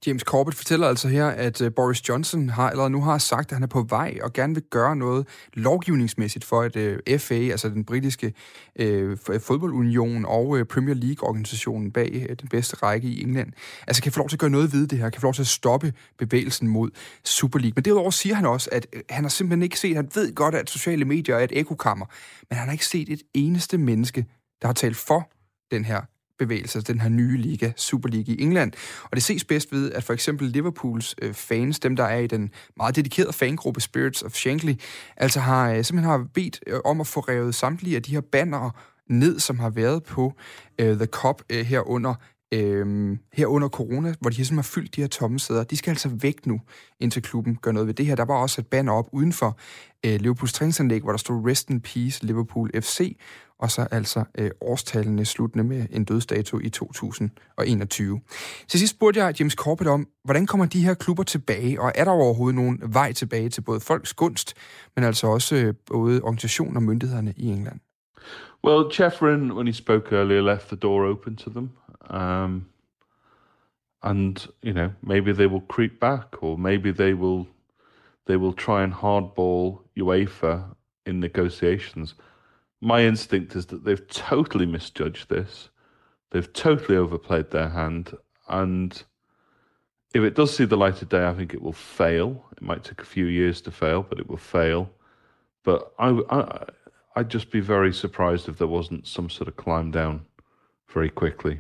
James Corbett fortæller altså her, at øh, Boris Johnson har allerede nu har sagt, at han er på vej og gerne vil gøre noget lovgivningsmæssigt for, at øh, FA, altså den britiske øh, fodboldunion og øh, Premier League-organisationen bag den bedste række i England, altså kan få lov til at gøre noget ved det her, kan få lov til at stoppe bevægelsen mod Super League. Men derudover siger han også, at han har simpelthen ikke set, han ved godt, at sociale medier er et ekokammer, men han har ikke set et eneste menneske, der har talt for den her bevægelse, altså den her nye liga, Super League i England. Og det ses bedst ved, at for eksempel Liverpools øh, fans, dem der er i den meget dedikerede fangruppe Spirits of Shankly, altså har øh, simpelthen har bedt øh, om at få revet samtlige af de her bannere ned, som har været på øh, The Cup øh, her under øh, her under corona, hvor de ligesom har fyldt de her tomme sæder, de skal altså væk nu, indtil klubben gør noget ved det her. Der var også et banner op uden for øh, Liverpools træningsanlæg, hvor der stod Rest in Peace Liverpool FC, og så altså øh, årstallene sluttende med en dødsdato i 2021. Til sidst spurgte jeg James Corbett om, hvordan kommer de her klubber tilbage, og er der overhovedet nogen vej tilbage til både folks gunst, men altså også øh, både organisationer og myndighederne i England? Well, Chefrin, when he spoke earlier, left the door open to them. Um, and, you know, maybe they will creep back or maybe they will they will try and hardball UEFA in negotiations. My instinct is that they've totally misjudged this. They've totally overplayed their hand. And if it does see the light of day, I think it will fail. It might take a few years to fail, but it will fail. But I, I, I'd just be very surprised if there wasn't some sort of climb down very quickly.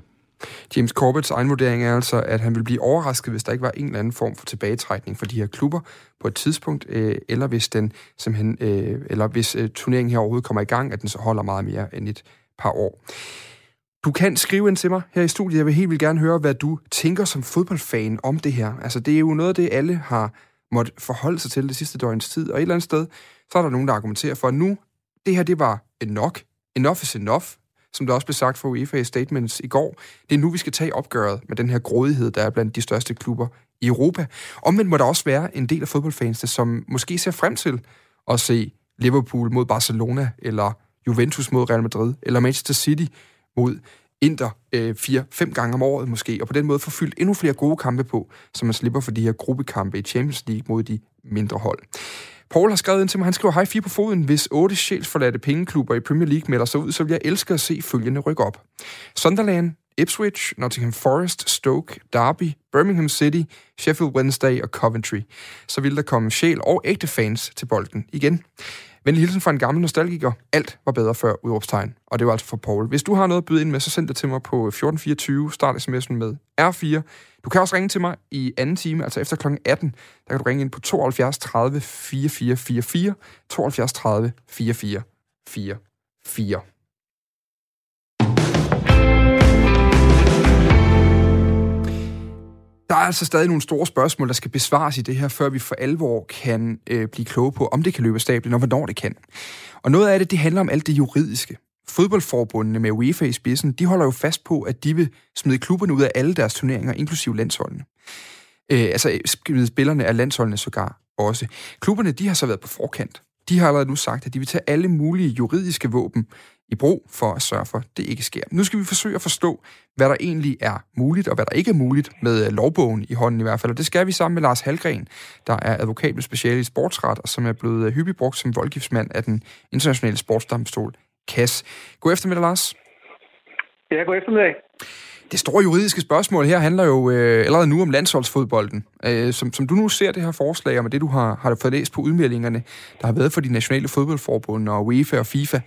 James Corbetts egen vurdering er altså, at han vil blive overrasket, hvis der ikke var en eller anden form for tilbagetrækning for de her klubber på et tidspunkt, øh, eller hvis den simpelthen, øh, eller hvis øh, turneringen her overhovedet kommer i gang, at den så holder meget mere end et par år. Du kan skrive ind til mig her i studiet. Jeg vil helt vildt gerne høre, hvad du tænker som fodboldfan om det her. Altså, det er jo noget af det, alle har måtte forholde sig til det sidste døgns tid. Og et eller andet sted, så er der nogen, der argumenterer for, at nu, det her, det var nok. Enough is enough som der også blev sagt fra UEFA Statements i går. Det er nu, vi skal tage opgøret med den her grådighed, der er blandt de største klubber i Europa. Omvendt må der også være en del af fodboldfans, som måske ser frem til at se Liverpool mod Barcelona, eller Juventus mod Real Madrid, eller Manchester City mod Inter øh, fire-fem gange om året måske, og på den måde få fyldt endnu flere gode kampe på, så man slipper for de her gruppekampe i Champions League mod de mindre hold. Paul har skrevet ind til mig, han skriver, hej fire på foden. Hvis otte sjælsforladte pengeklubber i Premier League melder sig ud, så vil jeg elske at se følgende rykke op. Sunderland, Ipswich, Nottingham Forest, Stoke, Derby, Birmingham City, Sheffield Wednesday og Coventry. Så vil der komme sjæl og ægte fans til bolden igen. Venlig hilsen fra en gammel nostalgiker. Alt var bedre før udråbstegn. Og det var altså for Paul. Hvis du har noget at byde ind med, så send det til mig på 1424. Start sms'en med R4. Du kan også ringe til mig i anden time, altså efter kl. 18. Der kan du ringe ind på 72 30 4444. 72 30 4444. Der er altså stadig nogle store spørgsmål, der skal besvares i det her, før vi for alvor kan øh, blive kloge på, om det kan løbe af stablen, og hvornår det kan. Og noget af det, det handler om alt det juridiske. Fodboldforbundene med UEFA i spidsen, de holder jo fast på, at de vil smide klubberne ud af alle deres turneringer, inklusive landsholdene. Øh, altså smide spillerne af landsholdene sågar også. Klubberne, de har så været på forkant. De har allerede nu sagt, at de vil tage alle mulige juridiske våben i brug for at sørge for, at det ikke sker. Nu skal vi forsøge at forstå, hvad der egentlig er muligt, og hvad der ikke er muligt med øh, lovbogen i hånden i hvert fald. Og det skal vi sammen med Lars Halgren, der er advokat med speciale i sportsret, og som er blevet øh, hyppigt brugt som voldgiftsmand af den internationale sportsdomstol KAS. God eftermiddag, Lars. Ja, god eftermiddag. Det store juridiske spørgsmål her handler jo øh, allerede nu om landsholdsfodbolden. Øh, som, som du nu ser det her forslag, og med det du har, har fået læst på udmeldingerne, der har været for de nationale fodboldforbund og UEFA og FIFA,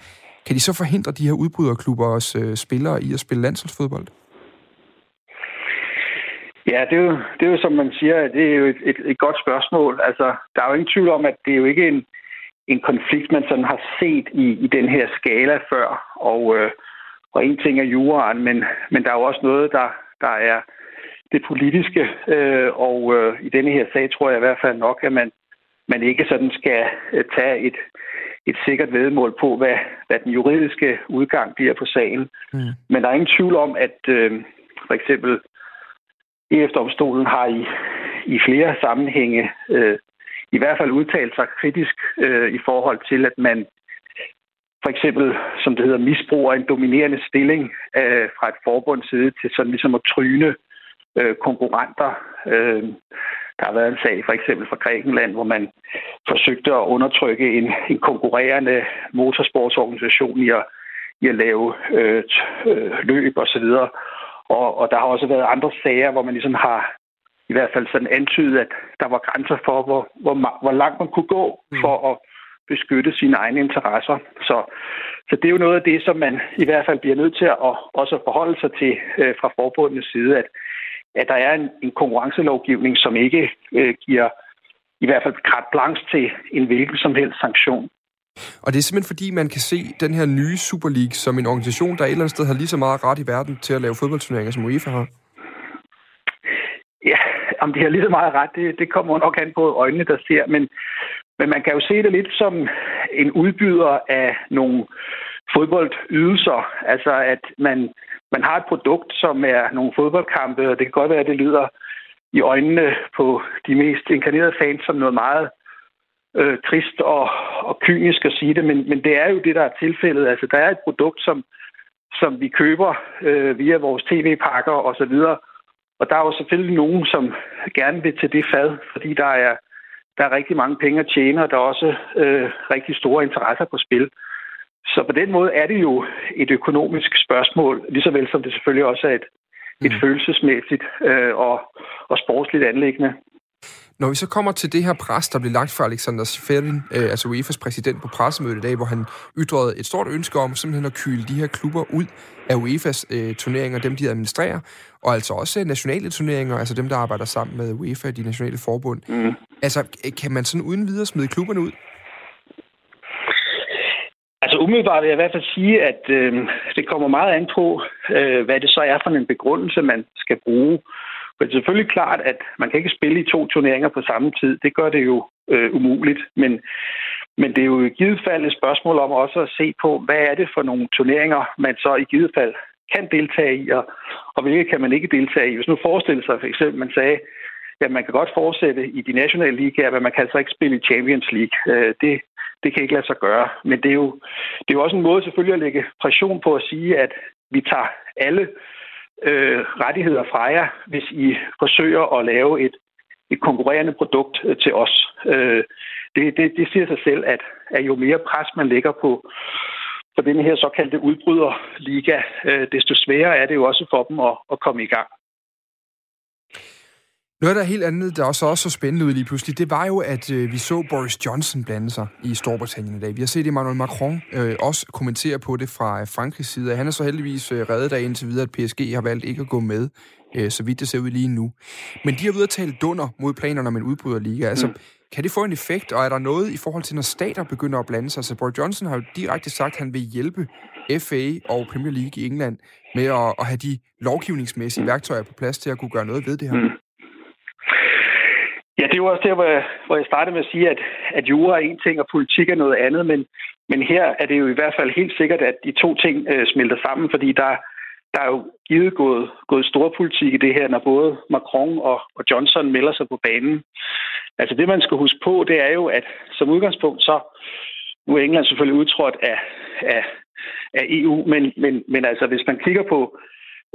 kan de så forhindre de her udbryderklubber øh, spillere i at spille landsholdsfodbold? Ja, det er, jo, det er jo som man siger, det er jo et, et, et godt spørgsmål. Altså, der er jo ingen tvivl om, at det er jo ikke en, en konflikt, man sådan har set i, i den her skala før. Og, øh, og en ting er juraen, men, men der er jo også noget, der, der er det politiske. Øh, og øh, i denne her sag tror jeg i hvert fald nok, at man, man ikke sådan skal øh, tage et, et sikkert vedmål på, hvad, hvad den juridiske udgang bliver på sagen. Mm. Men der er ingen tvivl om, at øh, for eksempel EF-domstolen har i, i flere sammenhænge øh, i hvert fald udtalt sig kritisk øh, i forhold til, at man for eksempel, som det hedder, misbruger en dominerende stilling øh, fra et forbunds side til sådan ligesom at tryne øh, konkurrenter. Øh, der har været en sag for eksempel fra Grækenland, hvor man forsøgte at undertrykke en, en konkurrerende motorsportsorganisation i at, i at lave øh, øh, løb osv. Og, og, og der har også været andre sager, hvor man ligesom har i hvert fald sådan antydet, at der var grænser for, hvor, hvor, hvor langt man kunne gå mm. for at beskytte sine egne interesser. Så, så det er jo noget af det, som man i hvert fald bliver nødt til at også forholde sig til øh, fra forbundets side, at at der er en, en konkurrencelovgivning, som ikke øh, giver i hvert fald carte blanche til en hvilken som helst sanktion. Og det er simpelthen fordi, man kan se den her nye Super League som en organisation, der et eller andet sted har lige så meget ret i verden til at lave fodboldturneringer, som UEFA har. Ja, om de har lige så meget ret, det, det kommer nok an på øjnene, der ser. Men, men man kan jo se det lidt som en udbyder af nogle fodboldydelser. Altså at man, man har et produkt, som er nogle fodboldkampe, og det kan godt være, at det lyder i øjnene på de mest inkarnerede fans som noget meget øh, trist og, og kynisk at sige det, men, men det er jo det, der er tilfældet. Altså, der er et produkt, som, som vi køber øh, via vores tv-pakker osv., og der er jo selvfølgelig nogen, som gerne vil til det fad, fordi der er, der er rigtig mange penge at tjene, og der er også øh, rigtig store interesser på spil. Så på den måde er det jo et økonomisk spørgsmål, lige så vel som det selvfølgelig også er et, et mm. følelsesmæssigt øh, og, og sportsligt anlæggende. Når vi så kommer til det her pres, der blev lagt for Alexander Seferin, øh, altså UEFA's præsident på pressemødet i dag, hvor han ytrede et stort ønske om simpelthen at kyle de her klubber ud af UEFA's øh, turneringer, dem de administrerer, og altså også nationale turneringer, altså dem, der arbejder sammen med UEFA, de nationale forbund. Mm. Altså, kan man sådan uden videre smide klubberne ud? Altså umiddelbart vil jeg i hvert fald sige, at øh, det kommer meget an på, øh, hvad det så er for en begrundelse, man skal bruge. For det er selvfølgelig klart, at man kan ikke spille i to turneringer på samme tid. Det gør det jo øh, umuligt. Men, men det er jo i givet fald et spørgsmål om også at se på, hvad er det for nogle turneringer, man så i givet fald kan deltage i, og, og hvilke kan man ikke deltage i. Hvis nu forestiller sig for eksempel, man sagde, at man kan godt fortsætte i de nationale ligaer, men man kan altså ikke spille i Champions League. Øh, det, det kan ikke lade sig gøre. Men det er, jo, det er jo også en måde selvfølgelig at lægge pression på at sige, at vi tager alle øh, rettigheder fra jer, hvis I forsøger at lave et, et konkurrerende produkt øh, til os. Øh, det, det, det siger sig selv, at, at jo mere pres man lægger på, på den her såkaldte udbryderliga, øh, desto sværere er det jo også for dem at, at komme i gang. Noget, der er helt andet, der også, også så spændende ud lige pludselig, det var jo, at øh, vi så Boris Johnson blande sig i Storbritannien i dag. Vi har set Emmanuel Macron øh, også kommentere på det fra øh, Frankrigs side. Han er så heldigvis øh, reddet af indtil videre, at PSG har valgt ikke at gå med, øh, så vidt det ser ud lige nu. Men de har ude at tale dunder mod planerne om en udbryderliga. Altså, mm. kan det få en effekt, og er der noget i forhold til, når stater begynder at blande sig? Så Boris Johnson har jo direkte sagt, at han vil hjælpe FA og Premier League i England med at, at have de lovgivningsmæssige værktøjer på plads til at kunne gøre noget ved det her. Mm. Ja, det var også der, hvor jeg, hvor jeg startede med at sige, at, at jura er en ting, og politik er noget andet, men, men her er det jo i hvert fald helt sikkert, at de to ting øh, smelter sammen, fordi der, der er jo givet gået, gået stor politik i det her, når både Macron og, og Johnson melder sig på banen. Altså det, man skal huske på, det er jo, at som udgangspunkt så, nu er England selvfølgelig udtrådt af, af, af EU, men, men, men altså hvis man kigger på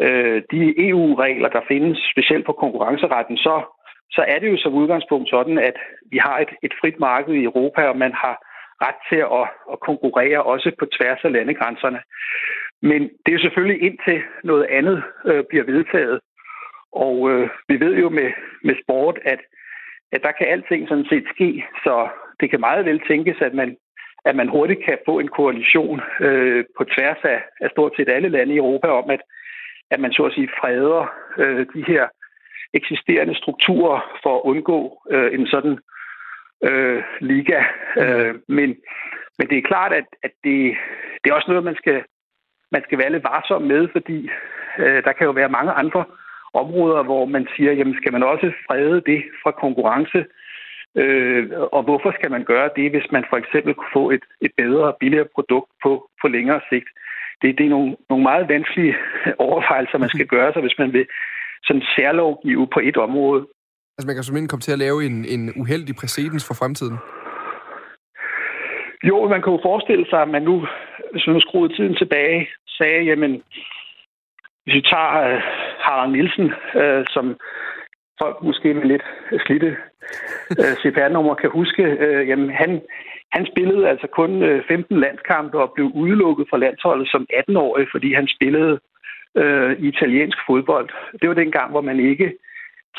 øh, de EU-regler, der findes, specielt på konkurrenceretten, så så er det jo som udgangspunkt sådan, at vi har et, et frit marked i Europa, og man har ret til at, at konkurrere også på tværs af landegrænserne. Men det er jo selvfølgelig indtil noget andet øh, bliver vedtaget. Og øh, vi ved jo med, med sport, at, at der kan alting sådan set ske, så det kan meget vel tænkes, at man, at man hurtigt kan få en koalition øh, på tværs af, af stort set alle lande i Europa om, at, at man så at sige freder øh, de her eksisterende strukturer for at undgå øh, en sådan øh, liga. Øh, men, men det er klart, at, at det, det er også noget, man skal, man skal være lidt varsom med, fordi øh, der kan jo være mange andre områder, hvor man siger, jamen skal man også frede det fra konkurrence? Øh, og hvorfor skal man gøre det, hvis man for eksempel kunne få et, et bedre og billigere produkt på, på længere sigt? Det, det er nogle, nogle meget vanskelige overvejelser, man skal gøre sig, hvis man vil sådan særlovgive på et område. Altså man kan simpelthen komme til at lave en, en uheldig præcedens for fremtiden? Jo, man kan jo forestille sig, at man nu, hvis man skruede tiden tilbage, sagde, jamen, hvis vi tager uh, Harald Nielsen, uh, som folk måske med lidt slidte uh, CPR-nummer kan huske, uh, jamen han, han spillede altså kun uh, 15 landskampe og blev udelukket fra landsholdet som 18-årig, fordi han spillede øh, i italiensk fodbold. Det var den gang, hvor man ikke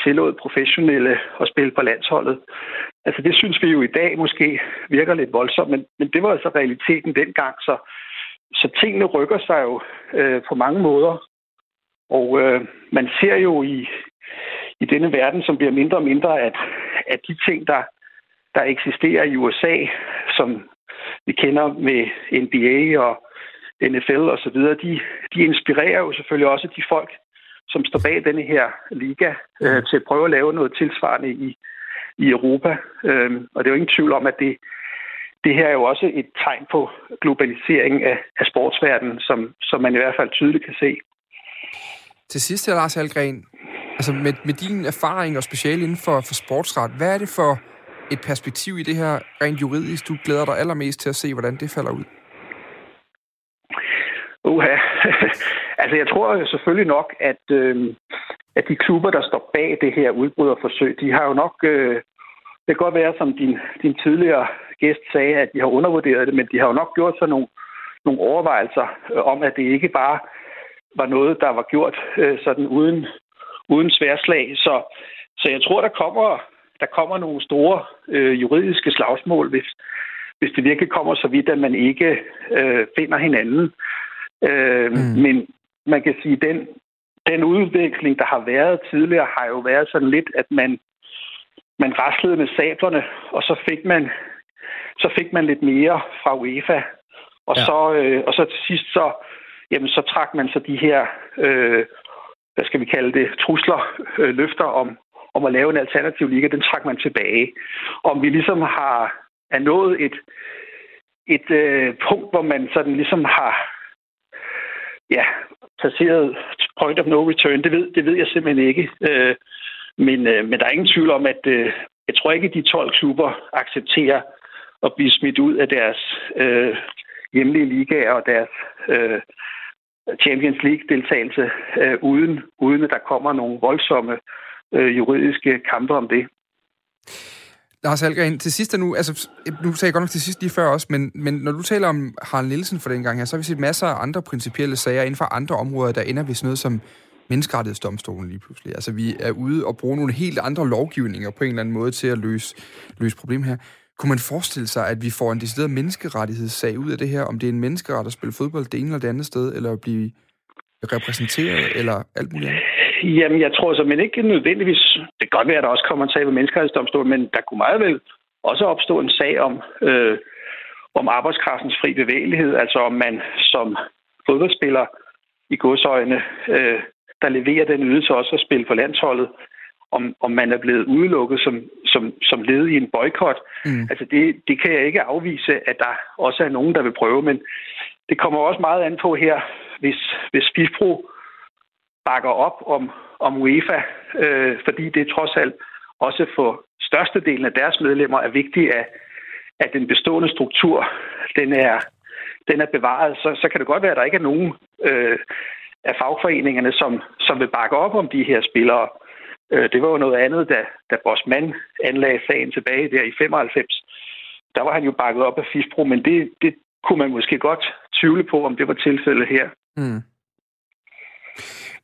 tillod professionelle at spille på landsholdet. Altså det synes vi jo i dag måske virker lidt voldsomt, men, men det var altså realiteten dengang, så, så tingene rykker sig jo øh, på mange måder. Og øh, man ser jo i, i denne verden, som bliver mindre og mindre, at, at de ting, der, der eksisterer i USA, som vi kender med NBA og NFL og så videre, de, de inspirerer jo selvfølgelig også de folk, som står bag denne her liga, øh, til at prøve at lave noget tilsvarende i, i Europa. Øh, og det er jo ingen tvivl om, at det, det her er jo også et tegn på globalisering af, af sportsverdenen, som, som man i hvert fald tydeligt kan se. Til sidst her, Lars Algren, altså med, med din erfaring og speciale inden for, for sportsret, hvad er det for et perspektiv i det her rent juridisk, du glæder dig allermest til at se, hvordan det falder ud? Uha. altså, jeg tror selvfølgelig nok, at, øh, at de klubber, der står bag det her udbryderforsøg, de har jo nok... Øh, det kan godt være, som din, din tidligere gæst sagde, at de har undervurderet det, men de har jo nok gjort sig nogle, nogle overvejelser øh, om, at det ikke bare var noget, der var gjort øh, sådan uden, uden sværslag. Så, så jeg tror, der kommer, der kommer nogle store øh, juridiske slagsmål, hvis, hvis det virkelig kommer så vidt, at man ikke øh, finder hinanden. Øh, mm. Men man kan sige, den den udvikling, der har været tidligere, har jo været sådan lidt, at man, man raslede med sablerne, og så fik man, så fik man lidt mere fra UEFA. Og, ja. så, øh, og så til sidst, så, jamen, så trak man så de her, øh, hvad skal vi kalde det, trusler, øh, løfter om, om at lave en alternativ liga, den trak man tilbage. Om vi ligesom har er nået et, et øh, punkt, hvor man sådan ligesom har ja, placeret point of no return, det ved, det ved jeg simpelthen ikke. Øh, men, øh, men der er ingen tvivl om, at øh, jeg tror ikke, at de 12 klubber accepterer at blive smidt ud af deres øh, hjemlige ligaer og deres øh, Champions League-deltagelse, øh, uden, uden at der kommer nogle voldsomme øh, juridiske kampe om det. Lars Halgren, til sidst nu, altså, nu sagde jeg godt nok til sidst lige før også, men, men når du taler om Harald Nielsen for den gang her, så har vi set masser af andre principielle sager inden for andre områder, der ender ved sådan noget som menneskerettighedsdomstolen lige pludselig. Altså, vi er ude og bruge nogle helt andre lovgivninger på en eller anden måde til at løse, løse problemet her. Kunne man forestille sig, at vi får en decideret menneskerettighedssag ud af det her, om det er en menneskeret at spille fodbold det ene eller det andet sted, eller at blive repræsenteret, eller alt muligt andet? Jamen, jeg tror så, men ikke nødvendigvis. Det kan godt være, at der også kommer en sag ved menneskerettighedsdomstolen, men der kunne meget vel også opstå en sag om, øh, om arbejdskraftens fri bevægelighed, altså om man som fodboldspiller i godsøjne, øh, der leverer den ydelse også at spille for landsholdet, om, om man er blevet udelukket som, som, som led i en boykot. Mm. Altså det, det kan jeg ikke afvise, at der også er nogen, der vil prøve, men det kommer også meget an på her, hvis, hvis FIFPro bakker op om, om UEFA, øh, fordi det trods alt også for størstedelen af deres medlemmer er vigtigt, at, at den bestående struktur, den er, den er bevaret, så, så kan det godt være, at der ikke er nogen øh, af fagforeningerne, som, som vil bakke op om de her spillere. Øh, det var jo noget andet, da, da Bosman anlagde sagen tilbage der i 95. Der var han jo bakket op af FISPRO, men det, det kunne man måske godt tvivle på, om det var tilfældet her. Mm.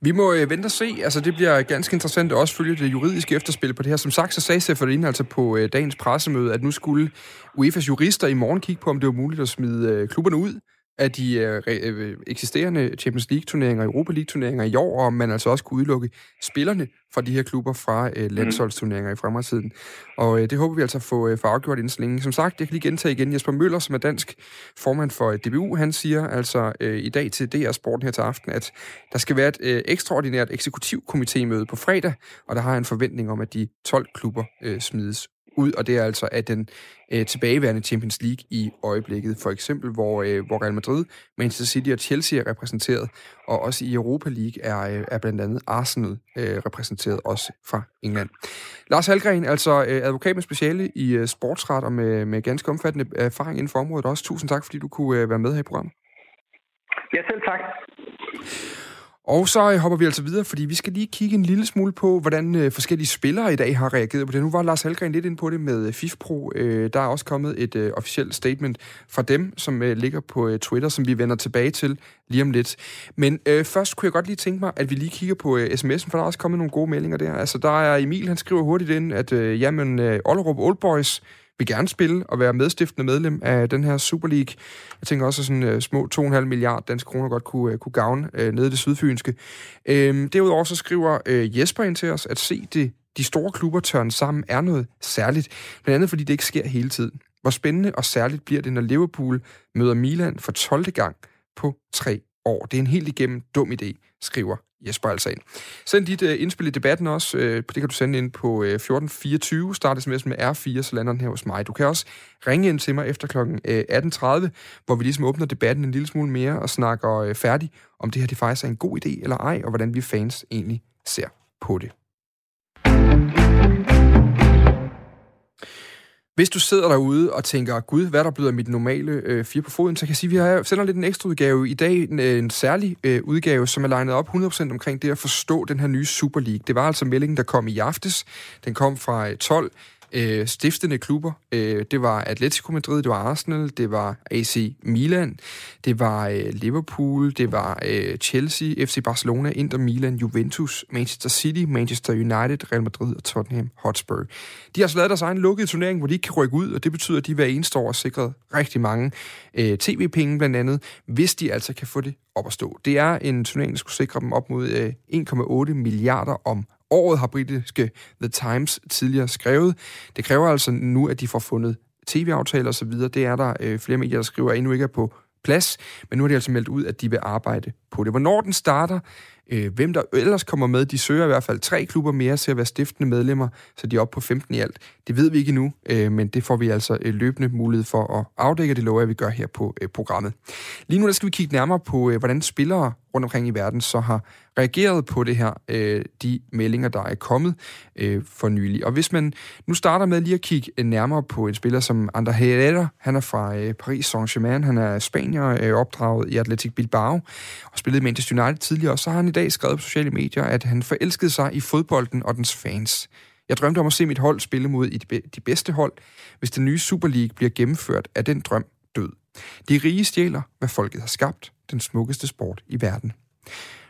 Vi må øh, vente og se. Altså, det bliver ganske interessant at også følge det juridiske efterspil på det her. Som sagt, så sagde Seferin altså på øh, dagens pressemøde, at nu skulle UEFA's jurister i morgen kigge på, om det var muligt at smide øh, klubberne ud af de øh, øh, eksisterende Champions League-turneringer, Europa League-turneringer i år, og man altså også kunne udelukke spillerne fra de her klubber fra øh, mhm. landsholdsturneringer i fremtiden. Og øh, det håber vi altså at få, øh, få afgjort inden så længe. Som sagt, jeg kan lige gentage igen, Jesper Møller, som er dansk formand for øh, DBU, han siger altså øh, i dag til DR Sporten her til aften, at der skal være et øh, ekstraordinært eksekutivkomitémøde på fredag, og der har en forventning om, at de 12 klubber øh, smides ud, og det er altså af den øh, tilbageværende Champions League i øjeblikket. For eksempel, hvor, øh, hvor Real Madrid, Manchester City og Chelsea er repræsenteret, og også i Europa League er, øh, er blandt andet Arsenal øh, repræsenteret, også fra England. Lars Halgren, altså øh, advokat med speciale i øh, sportsret og med, med ganske omfattende øh, erfaring inden for området også. Tusind tak, fordi du kunne øh, være med her i programmet. Ja, selv tak. Og så øh, hopper vi altså videre, fordi vi skal lige kigge en lille smule på, hvordan øh, forskellige spillere i dag har reageret på det. Nu var Lars Halgren lidt ind på det med øh, FIFPro. Der er også kommet et officielt statement fra dem, som ligger på Twitter, som vi vender tilbage til lige om lidt. Men øh, først kunne jeg godt lige tænke mig, at vi lige kigger på øh, sms'en, for der er også kommet nogle gode meldinger der. Altså, der er Emil, han skriver hurtigt ind, at øh, jamen, øh, Ollerup Old Boys vil gerne spille og være medstiftende medlem af den her Super League. Jeg tænker også, at sådan uh, små 2,5 milliarder danske kroner godt kunne, uh, kunne gavne uh, nede i det sydfynske. Uh, derudover så skriver uh, Jesper ind til os, at se det, de store klubber tørne sammen er noget særligt. Blandt andet fordi det ikke sker hele tiden. Hvor spændende og særligt bliver det, når Liverpool møder Milan for 12. gang på tre år. Det er en helt igennem dum idé, skriver Jesper altså ind. Send dit uh, indspil i debatten også. Uh, det kan du sende ind på øh, uh, 1424. Start sms med R4, så lander den her hos mig. Du kan også ringe ind til mig efter kl. Uh, 18.30, hvor vi ligesom åbner debatten en lille smule mere og snakker uh, færdig, om det her det faktisk er en god idé eller ej, og hvordan vi fans egentlig ser på det. Hvis du sidder derude og tænker, gud, hvad der blevet af mit normale øh, fire på foden, så kan jeg sige, at vi har sender lidt en ekstra udgave i dag, en, øh, en særlig øh, udgave, som er legnet op 100% omkring det at forstå den her nye Super League. Det var altså meldingen, der kom i aftes. Den kom fra øh, 12 øh, stiftende klubber. Øh, det var Atletico Madrid, det var Arsenal, det var AC Milan, det var øh, Liverpool, det var øh, Chelsea, FC Barcelona, Inter Milan, Juventus, Manchester City, Manchester United, Real Madrid og Tottenham Hotspur. De har så lavet deres egen lukkede turnering, hvor de ikke kan rykke ud, og det betyder, at de hver eneste år har sikret rigtig mange øh, tv-penge blandt andet, hvis de altså kan få det op at stå. Det er en turnering, der skulle sikre dem op mod øh, 1,8 milliarder om året, har britiske The Times tidligere skrevet. Det kræver altså nu, at de får fundet tv-aftaler osv. Det er der øh, flere medier, der skriver, at endnu ikke er på plads, men nu har de altså meldt ud, at de vil arbejde på det. Hvornår den starter, øh, hvem der ellers kommer med, de søger i hvert fald tre klubber mere til at være stiftende medlemmer, så de er oppe på 15 i alt. Det ved vi ikke endnu, øh, men det får vi altså øh, løbende mulighed for at afdække, det lover jeg, vi gør her på øh, programmet. Lige nu der skal vi kigge nærmere på, øh, hvordan spillere rundt omkring i verden så har reageret på det her, øh, de meldinger, der er kommet øh, for nylig. Og hvis man nu starter med lige at kigge øh, nærmere på en spiller som Ander Herrera, han er fra øh, Paris Saint-Germain, han er spanier, øh, opdraget i Athletic Bilbao, og spillede i Manchester United tidligere, og så har han i dag skrevet på sociale medier, at han forelskede sig i fodbolden og dens fans. Jeg drømte om at se mit hold spille mod i de bedste hold. Hvis den nye Super League bliver gennemført, er den drøm død. De rige stjæler, hvad folket har skabt, den smukkeste sport i verden.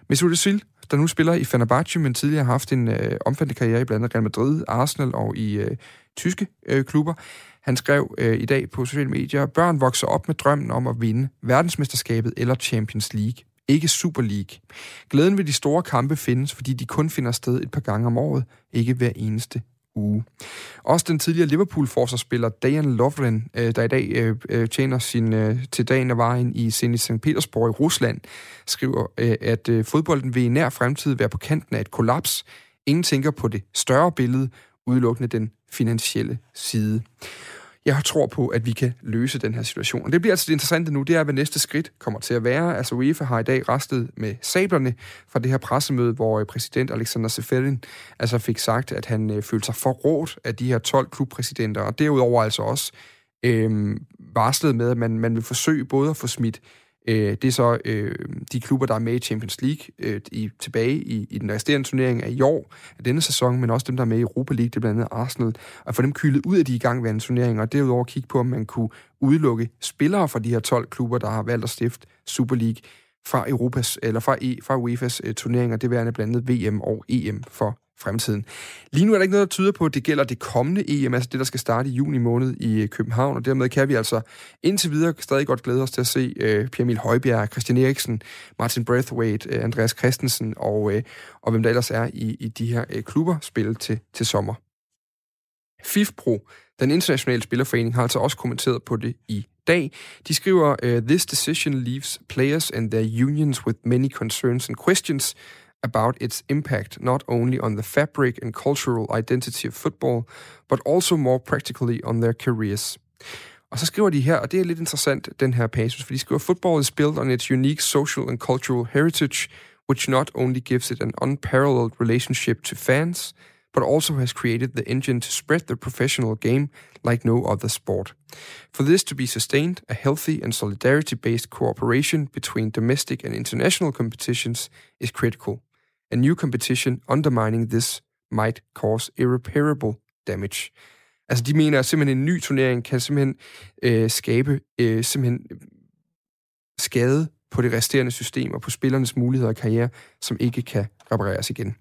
Mesut Özil, der nu spiller i Fenerbahce, men tidligere har haft en øh, omfattende karriere i blandt andet Real Madrid, Arsenal og i øh, tyske øh, klubber. Han skrev øh, i dag på sociale medier, børn vokser op med drømmen om at vinde verdensmesterskabet eller Champions League. Ikke Super League. Glæden ved de store kampe findes, fordi de kun finder sted et par gange om året, ikke hver eneste uge. Også den tidligere Liverpool-forsvarsspiller Dejan Lovren, øh, der i dag øh, øh, tjener sin til dagen af vejen i Zenit St. Petersborg i Rusland, skriver, at fodbolden vil i nær fremtid være på kanten af et kollaps. Ingen tænker på det større billede, udelukkende den finansielle side jeg tror på, at vi kan løse den her situation. Og det bliver altså det interessante nu, det er, hvad næste skridt kommer til at være. Altså UEFA har i dag restet med sablerne fra det her pressemøde, hvor øh, præsident Alexander Seferin altså fik sagt, at han øh, følte sig forrådt af de her 12 klubpræsidenter, og derudover altså også øh, varslet med, at man, man vil forsøge både at få smidt Øh, det er så øh, de klubber, der er med i Champions League øh, i, tilbage i, i den resterende turnering af i år, af denne sæson, men også dem, der er med i Europa League, det er blandt andet Arsenal, og få dem kylet ud af de igangværende turneringer, og derudover kigge på, om man kunne udelukke spillere fra de her 12 klubber, der har valgt at stifte Super League fra Europas, eller fra, e, fra UEFA's øh, turneringer, det værende blandt andet VM og EM for fremtiden. Lige nu er der ikke noget, der tyder på, at det gælder det kommende EM, altså det, der skal starte i juni måned i øh, København, og dermed kan vi altså indtil videre stadig godt glæde os til at se øh, Pierre Emil Højbjerg, Christian Eriksen, Martin Braithwaite, øh, Andreas Christensen og, øh, og hvem der ellers er i, i de her øh, klubber spille til, til sommer. FIFPro, den internationale spillerforening, har altså også kommenteret på det i dag. De skriver, øh, This decision leaves players and their unions with many concerns and questions about its impact not only on the fabric and cultural identity of football, but also more practically on their careers. Og så skriver de her, og det er lidt interessant, den her passus, for de skriver, Football is built on its unique social and cultural heritage, which not only gives it an unparalleled relationship to fans, but also has created the engine to spread the professional game like no other sport. For this to be sustained, a healthy and solidarity based cooperation between domestic and international competitions is critical. A new competition undermining this might cause irreparable damage. Altså, de mener, at simpelthen en ny turnering kan simpelthen øh, skabe øh, simpelthen øh, skade på det resterende system og på spillernes muligheder og karriere, som ikke kan repareres igen.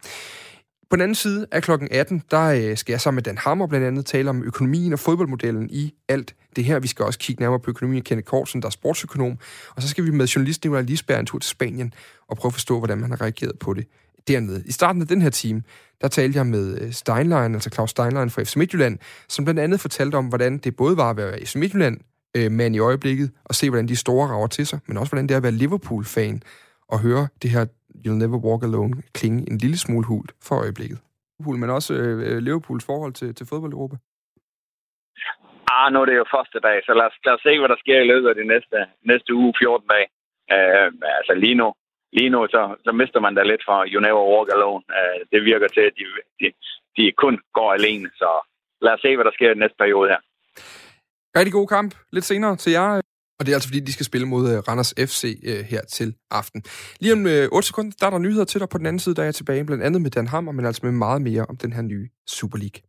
På den anden side af klokken 18, der øh, skal jeg sammen med Dan Hammer blandt andet tale om økonomien og fodboldmodellen i alt det her. Vi skal også kigge nærmere på økonomien af Kenneth Kortsen, der er sportsøkonom. Og så skal vi med journalist Nicolai Lisberg en tur til Spanien og prøve at forstå, hvordan man har reageret på det dernede. I starten af den her time, der talte jeg med øh, Steinlein, altså Claus Steinlein fra FC Midtjylland, som blandt andet fortalte om, hvordan det både var at være FC Midtjylland øh, mand i øjeblikket, og se, hvordan de store rager til sig, men også hvordan det er at være Liverpool-fan, og høre det her You'll Never Walk Alone klinge en lille smule hult for øjeblikket. Liverpool, men også øh, øh Liverpools forhold til, til fodbold i Europa. Ah, nu er det jo første dag, så lad os, lad os se, hvad der sker i løbet af de næste, næste uge, 14 dage. Uh, altså lige nu, lige nu så, så mister man da lidt fra You Never Walk Alone. Uh, det virker til, at de, de, de kun går alene, så lad os se, hvad der sker i den næste periode her. Rigtig god kamp lidt senere til jer. Og det er altså fordi, de skal spille mod uh, Randers FC uh, her til aften. Lige om uh, 8 sekunder, der er der nyheder til dig på den anden side, der er jeg tilbage, blandt andet med Dan Hammer, men altså med meget mere om den her nye Super League.